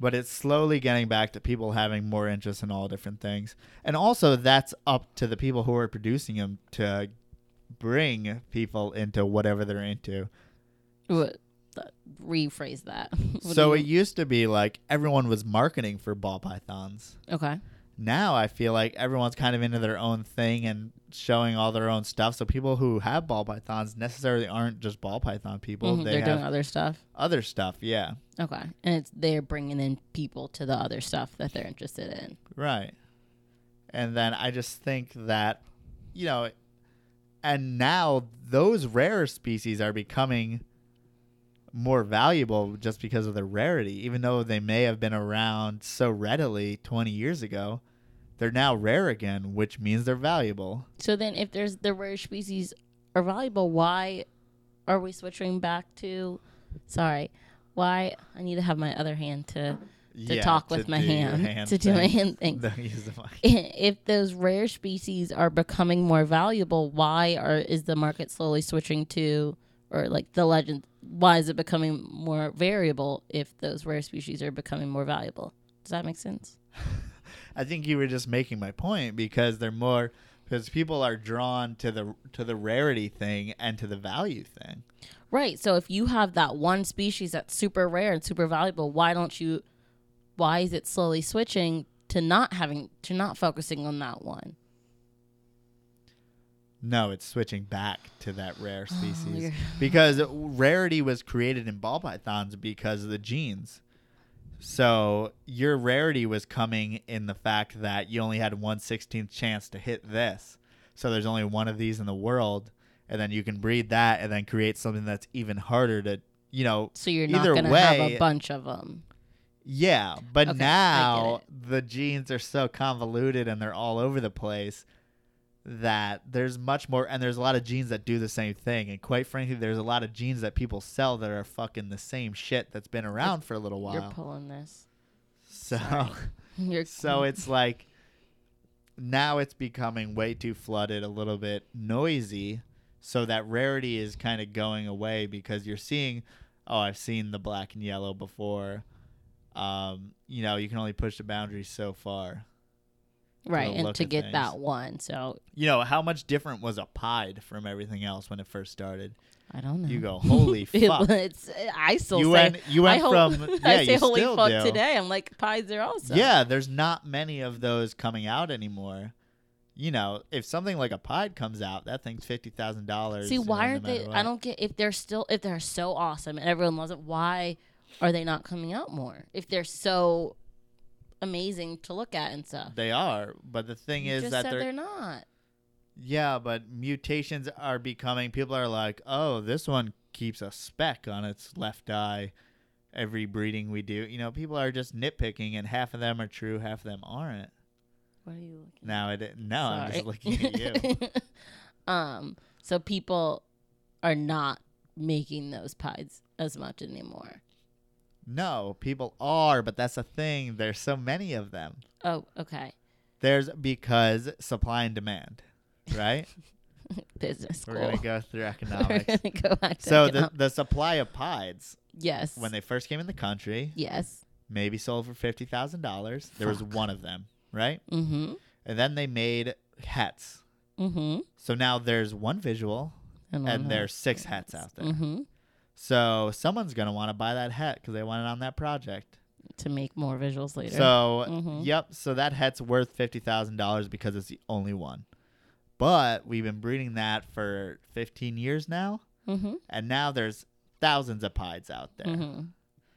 but it's slowly getting back to people having more interest in all different things, and also that's up to the people who are producing them to bring people into whatever they're into. What- th- rephrase that. What so it used to be like everyone was marketing for ball pythons. okay. now I feel like everyone's kind of into their own thing and showing all their own stuff. So people who have ball pythons necessarily aren't just ball python people. Mhm, They They're have doing other stuff. other stuff. Yeah, Okay. And it's they're bringing in people to the other stuff that they're interested in. right. And then I just think that, you know, and now those rare species are becoming more valuable just because of their rarity. Even though they may have been around so readily 20 years ago, they're now rare again, which means they're valuable. So then, if there's the rare species are valuable, why are we switching back to? Sorry, why I need to have my other hand to to Yeah, talk to with my do your hand, to do my hand thing. Don't use the mic. if those rare species are becoming more valuable, why are is the market slowly switching to or like the legend? Why is it becoming more variable if those rare species are becoming more valuable? Does that make sense? I think you were just making my point because they're more because people are drawn to the to the rarity thing and to the value thing. Right. So if you have that one species that's super rare and super valuable, why don't you? Why is it slowly switching to not having to not focusing on that one? No, it's switching back to that rare oh, species Oh, because rarity was created in ball pythons because of the genes. So your rarity was coming in the fact that you only had one sixteenth chance to hit this. So there's only one of these in the world, and then you can breed that and then create something that's even harder to, you know, So you're not going to have a bunch of them. Yeah, but Okay, now the genes are so convoluted and they're all over the place that there's much more and there's a lot of genes that do the same thing and quite frankly there's a lot of genes that people sell that are fucking the same shit that's been around for a little while. You're pulling this. So You're so it's like now it's becoming way too flooded, a little bit noisy, so that rarity is kind of going away because you're seeing, oh, I've seen the black and yellow before. Um, you know, you can only push the boundaries so far. Right, and to get things. that one. So You know, how much different was a pied from everything else when it first started? I don't know. You go, holy It fuck! was- I still You say went, you went I hope- from yeah, I say holy fuck do. today. I'm like pies are awesome. Yeah, there's not many of those coming out anymore. You know, if something like a pied comes out, that thing's fifty thousand dollars. See, why aren't they? I don't get if they're still if they're so awesome and everyone loves it. Why are they not coming out more? If they're so amazing to look at and stuff. They are, but the thing You is that they're, they're not. Yeah, but mutations are becoming. People are like, oh, this one keeps a speck on its left eye. Every breeding we do, you know, people are just nitpicking, and half of them are true, half of them aren't. What are you looking? At? Now it no, I'm just looking at you. um, so people are not making those pies as much anymore. No, people are, but that's a thing. There's so many of them. Oh, okay. There's because supply and demand, right? Business school. We're gonna go through economics. We're gonna go back to so the the supply of pies yes, when they first came in the country yes, maybe sold for fifty thousand dollars. There was one of them, right? mm-hmm, And then they made hats. mm-hmm, So now there's one visual and, and there's six hats out there. mm-hmm, So someone's gonna want to buy that hat because they want it on that project. to make more visuals later. So Mhm. yep, so that hat's worth fifty thousand dollars because it's the only one. But we've been breeding that for fifteen years now, mm-hmm, and now there's thousands of pies out there. mm-hmm.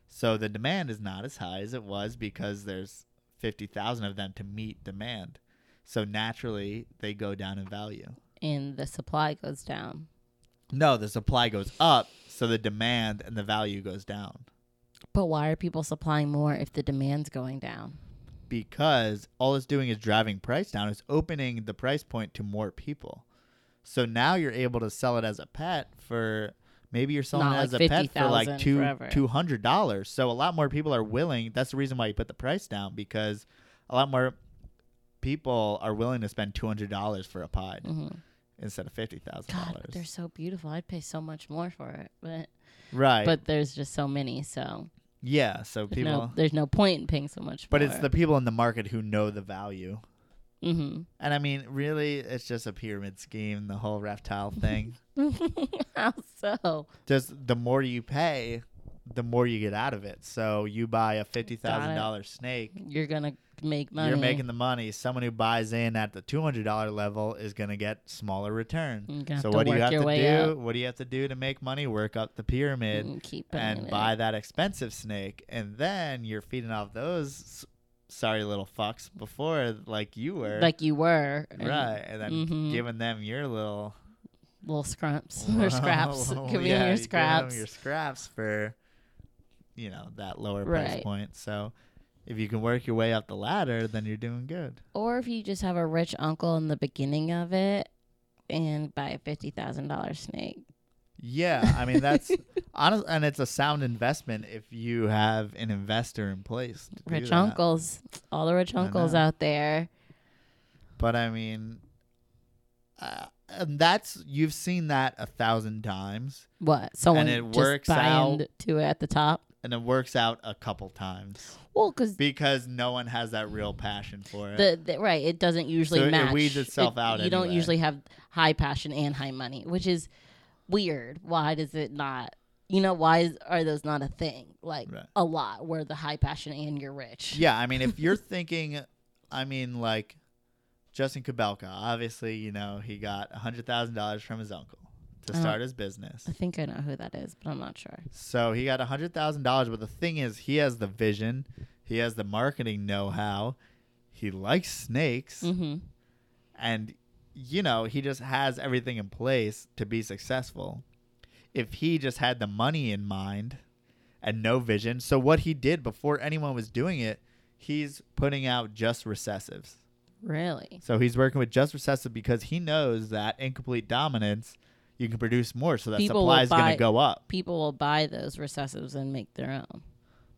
So the demand is not as high as it was because there's fifty thousand of them to meet demand. So naturally they go down in value. and the supply goes down. No, the supply goes up, so the demand and the value goes down. But why are people supplying more if the demand's going down? because all it's doing is driving price down. It's opening the price point to more people. So now you're able to sell it as a pet for maybe you're selling Not it as like a pet for like two two hundred dollars. So a lot more people are willing. That's the reason why you put the price down because a lot more people are willing to spend two hundred dollars for a pod Mm-hmm. Instead of fifty thousand God, but they're so beautiful. I'd pay so much more for it, but Right. but there's just so many, so yeah. So there's people. no there's no point in paying so much. but it's the people in the market who know the value. mm-hmm. And I mean, really, it's just a pyramid scheme, the whole reptile thing. How so? just the more you pay, the more you get out of it. So you buy a fifty thousand dollar snake, You're gonna make money. you're making the money. Someone who buys in at the two hundred dollar level is gonna get smaller return. You're gonna have So what do you have to do? up What do you have to do to make money? Work up the pyramid and and buy that expensive snake, and then you're feeding off those sorry little fucks before, like you were, like you were, right, and then Mhm. giving them your little little scraps or scraps. Well, Give yeah, your you give 'em scraps. your scraps for, you know, that lower price point. So, if you can work your way up the ladder, then you're doing good. Or if you just have a rich uncle in the beginning of it and buy a fifty thousand dollar snake. Yeah, I mean that's honest, and it's a sound investment if you have an investor in place. Rich uncles, all the rich uncles out there. But I mean, uh, and that's you've seen that a thousand times, What? Someone it just works out. into it at the top. And it works out a couple times Well, because because no one has that real passion for it. the, the right, it doesn't usually So it weeds itself out You don't usually have high passion and high money, which is weird. Why does it not? You know, why is, are those not a thing? Like Right. a lot, where the high passion and you're rich. Yeah, I mean, if you're thinking, I mean, like Justin Kobylka, obviously, you know, he got a hundred thousand dollars from his uncle to start his business. I think I know who that is, but I'm not sure. So he got a hundred thousand dollars, but the thing is, he has the vision, he has the marketing know-how, he likes snakes, Mm-hmm. and you know, he just has everything in place to be successful. If he just had the money in mind and no vision, so what he did before anyone was doing it, he's putting out just recessives. Really? So he's working with just recessive because he knows that incomplete dominance, you can produce more, so that People supply is going to go up. People will buy those recessives and make their own.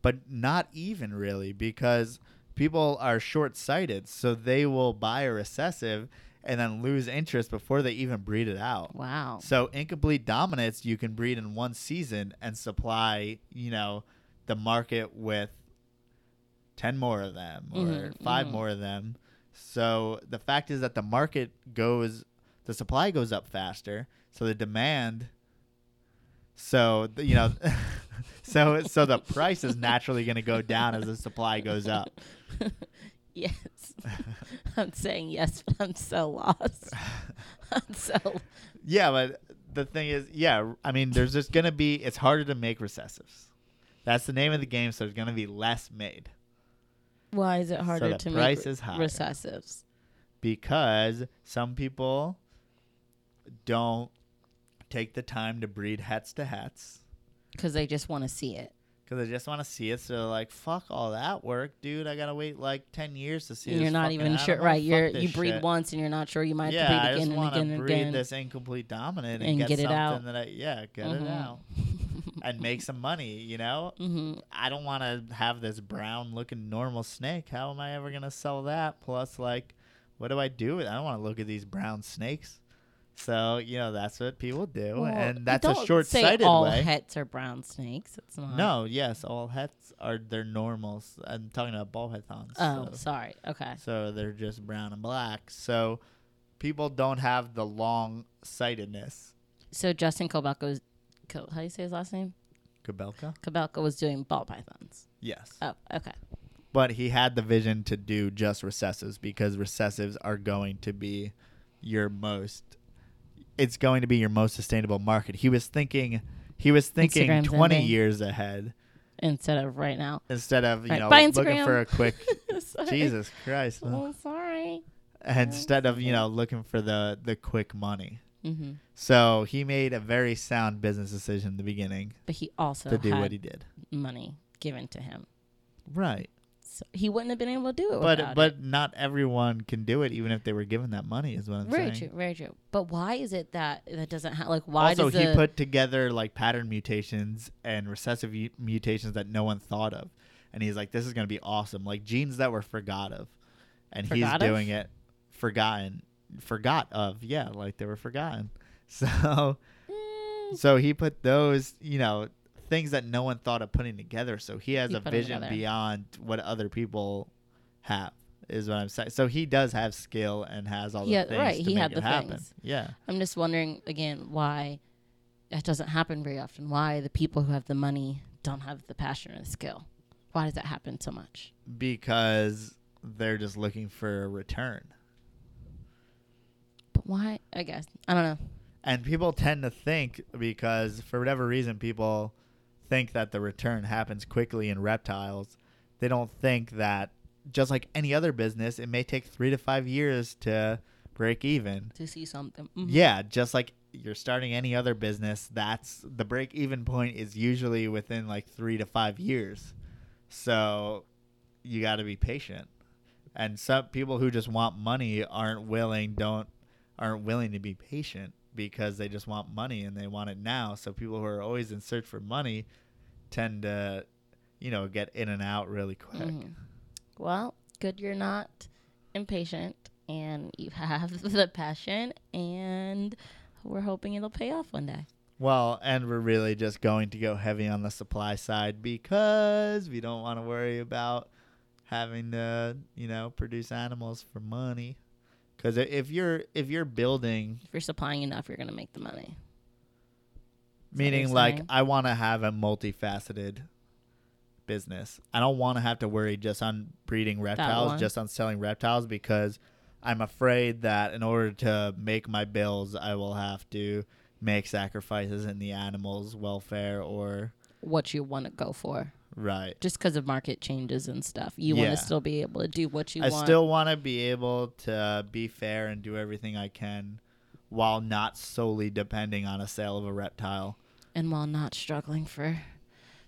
But not even really because people are short sighted, so they will buy a recessive and then lose interest before they even breed it out. Wow. So incomplete dominance you can breed in one season and supply, you know, the market with 10 more of them or Mhm, 5 mhm. more of them. So the fact is that the market goes the supply goes up faster, so the demand so the, you know so so the price is naturally going to go down as the supply goes up. yes. I'm saying yes, but I'm so lost. I'm so Yeah, but the thing is, yeah, I mean, there's just gonna be. It's harder to make recessives. That's the name of the game. So there's gonna be less made why is it harder the to make recessives? because some people don't take the time to breed hats to hats Because they just want to see it. because they just want to see it. So they're like, fuck all that work, dude. I gotta wait like ten years to see. And you're not even sure, right? You're you breed shit. once and you're not sure you might yeah, have I to breed just again and want again to and breed again. this incomplete dominant and, And get, get it something out. that I yeah get it Mhm. out and make some money. You know, hmm I don't want to have this brown looking normal snake. How am I ever gonna sell that? Plus, like, what do I do with? I don't want to look at these brown snakes. So you know that's what people do, Well, and that's a short-sighted say all way. hets are brown snakes. It's not. no, yes, all hets are they're normals. I'm talking about ball pythons. Oh, so. sorry. Okay. So they're just brown and black. So people don't have the long sightedness. So Justin Kobylka was, how do you say his last name? Kabelka? Kobylka was doing ball pythons. Yes. Oh, okay. But he had the vision to do just recessives because recessives are going to be your most it's going to be your most sustainable market. He was thinking he was thinking Instagram's 20 ending. years ahead Instead of right now. instead of, you Right. know, Bye, looking Instagram. for a quick Jesus Christ. Oh, sorry. Instead of, you know, looking for the the quick money. hmm So he made a very sound business decision in the beginning But he also to do had what he did. money given to him. Right. So he wouldn't have been able to do it But but it. not everyone can do it even if they were given that money is what I'm Very saying. true, very true. But why is it that that doesn't have like why also, he put together like pattern mutations and recessive u- mutations that no one thought of, and he's like, "This is gonna be awesome." Like genes that were forgot of, and Forgot he's of? doing it, forgotten, forgot of. Yeah, like they were forgotten. So, Mm, so he put those, you know, things that no one thought of putting together. So he has He a vision beyond what other people have. Is what I'm saying. So he does have skill and has all the things. Yeah, things right, to he had the happen. things. Yeah. I'm just wondering again why that doesn't happen very often. Why the people who have the money don't have the passion or the skill? Why does that happen so much? because they're just looking for a return. But why? I guess I don't know. And people tend to think because for whatever reason people think that the return happens quickly in reptiles. They don't think that just like any other business, it may take 3 to 5 years to break even. To see something. Mhm. Yeah, just like you're starting any other business, that's the break even point is usually within like 3 to 5 years. So you got to be patient. And some people who just want money aren't willing don't aren't willing to be patient because they just want money and they want it now. So people who are always in search for money tend to you know get in and out really quick. Mhm. Well, good you're not impatient and you have the passion and we're hoping it'll pay off one day. Well, and we're really just going to go heavy on the supply side because we don't want to worry about having to, you know, produce animals for money. Because if you're if you're building, If you're supplying enough, you're going to make the money. Meaning like saying? I want to have a multifaceted business. I don't want to have to worry just on breeding reptiles, just on selling reptiles because I'm afraid that in order to make my bills, I will have to make sacrifices in the animals' welfare or What you want to go for. right. Just because of market changes and stuff. You want to still be able to do what you I want. still want to be able to be fair and do everything I can while not solely depending on a sale of a reptile and while not struggling for.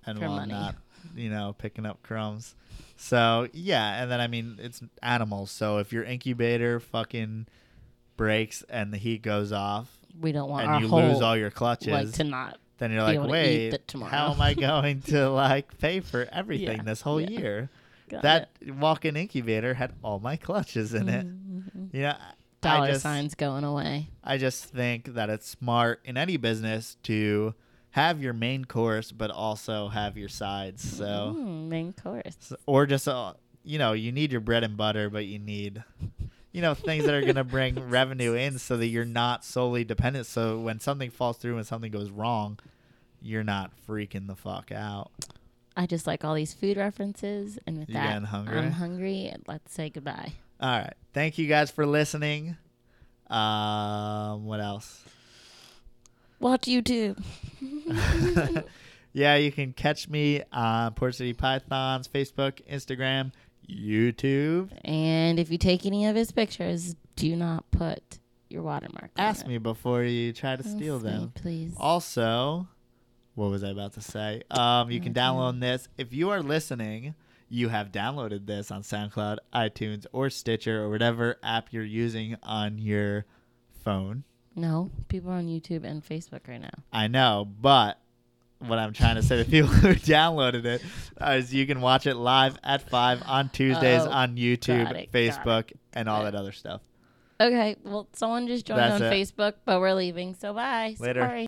and For while money. not, you know, picking up crumbs. So, yeah, and then I mean, it's animals. So if your incubator fucking breaks and the heat goes off We don't want our and you whole lose all your clutches, like to not. then you're like, able to eat wait, tomorrow." how am I going to like pay for everything Yeah, this whole yeah. year? Got that it. walk-in incubator had all my clutches in it. Mhm. Yeah, Dollar I just, signs going away. I just think that it's smart in any business to have your main course, but also have your sides. So, Mm, main course. or just uh, you know, you need your bread and butter, but you need, you know, things that are gonna bring revenue in, so that you're not solely dependent. So when something falls through and something goes wrong, you're not freaking the fuck out. I just like all these food references, and with You that, hungry? I'm hungry. Let's say goodbye. All right, thank you guys for listening. Um, what else? Watch YouTube. yeah, you can catch me on Port City Pythons, Facebook, Instagram, YouTube. and if you take any of his pictures, do not put your watermark. on Ask me before you try to steal me, them. please. Also, what was I about to say? Um, you can download this if you are listening. You have downloaded this on SoundCloud, iTunes, or Stitcher, or whatever app you're using on your phone. No, people are on YouTube and Facebook right now. I know, but what I'm trying to say to people who downloaded it is you can watch it live at five on Tuesdays Oh, on YouTube, it, Facebook, and all that other stuff. Okay, well, someone just joined That's on it. Facebook, but we're leaving, so bye. Later. Sorry.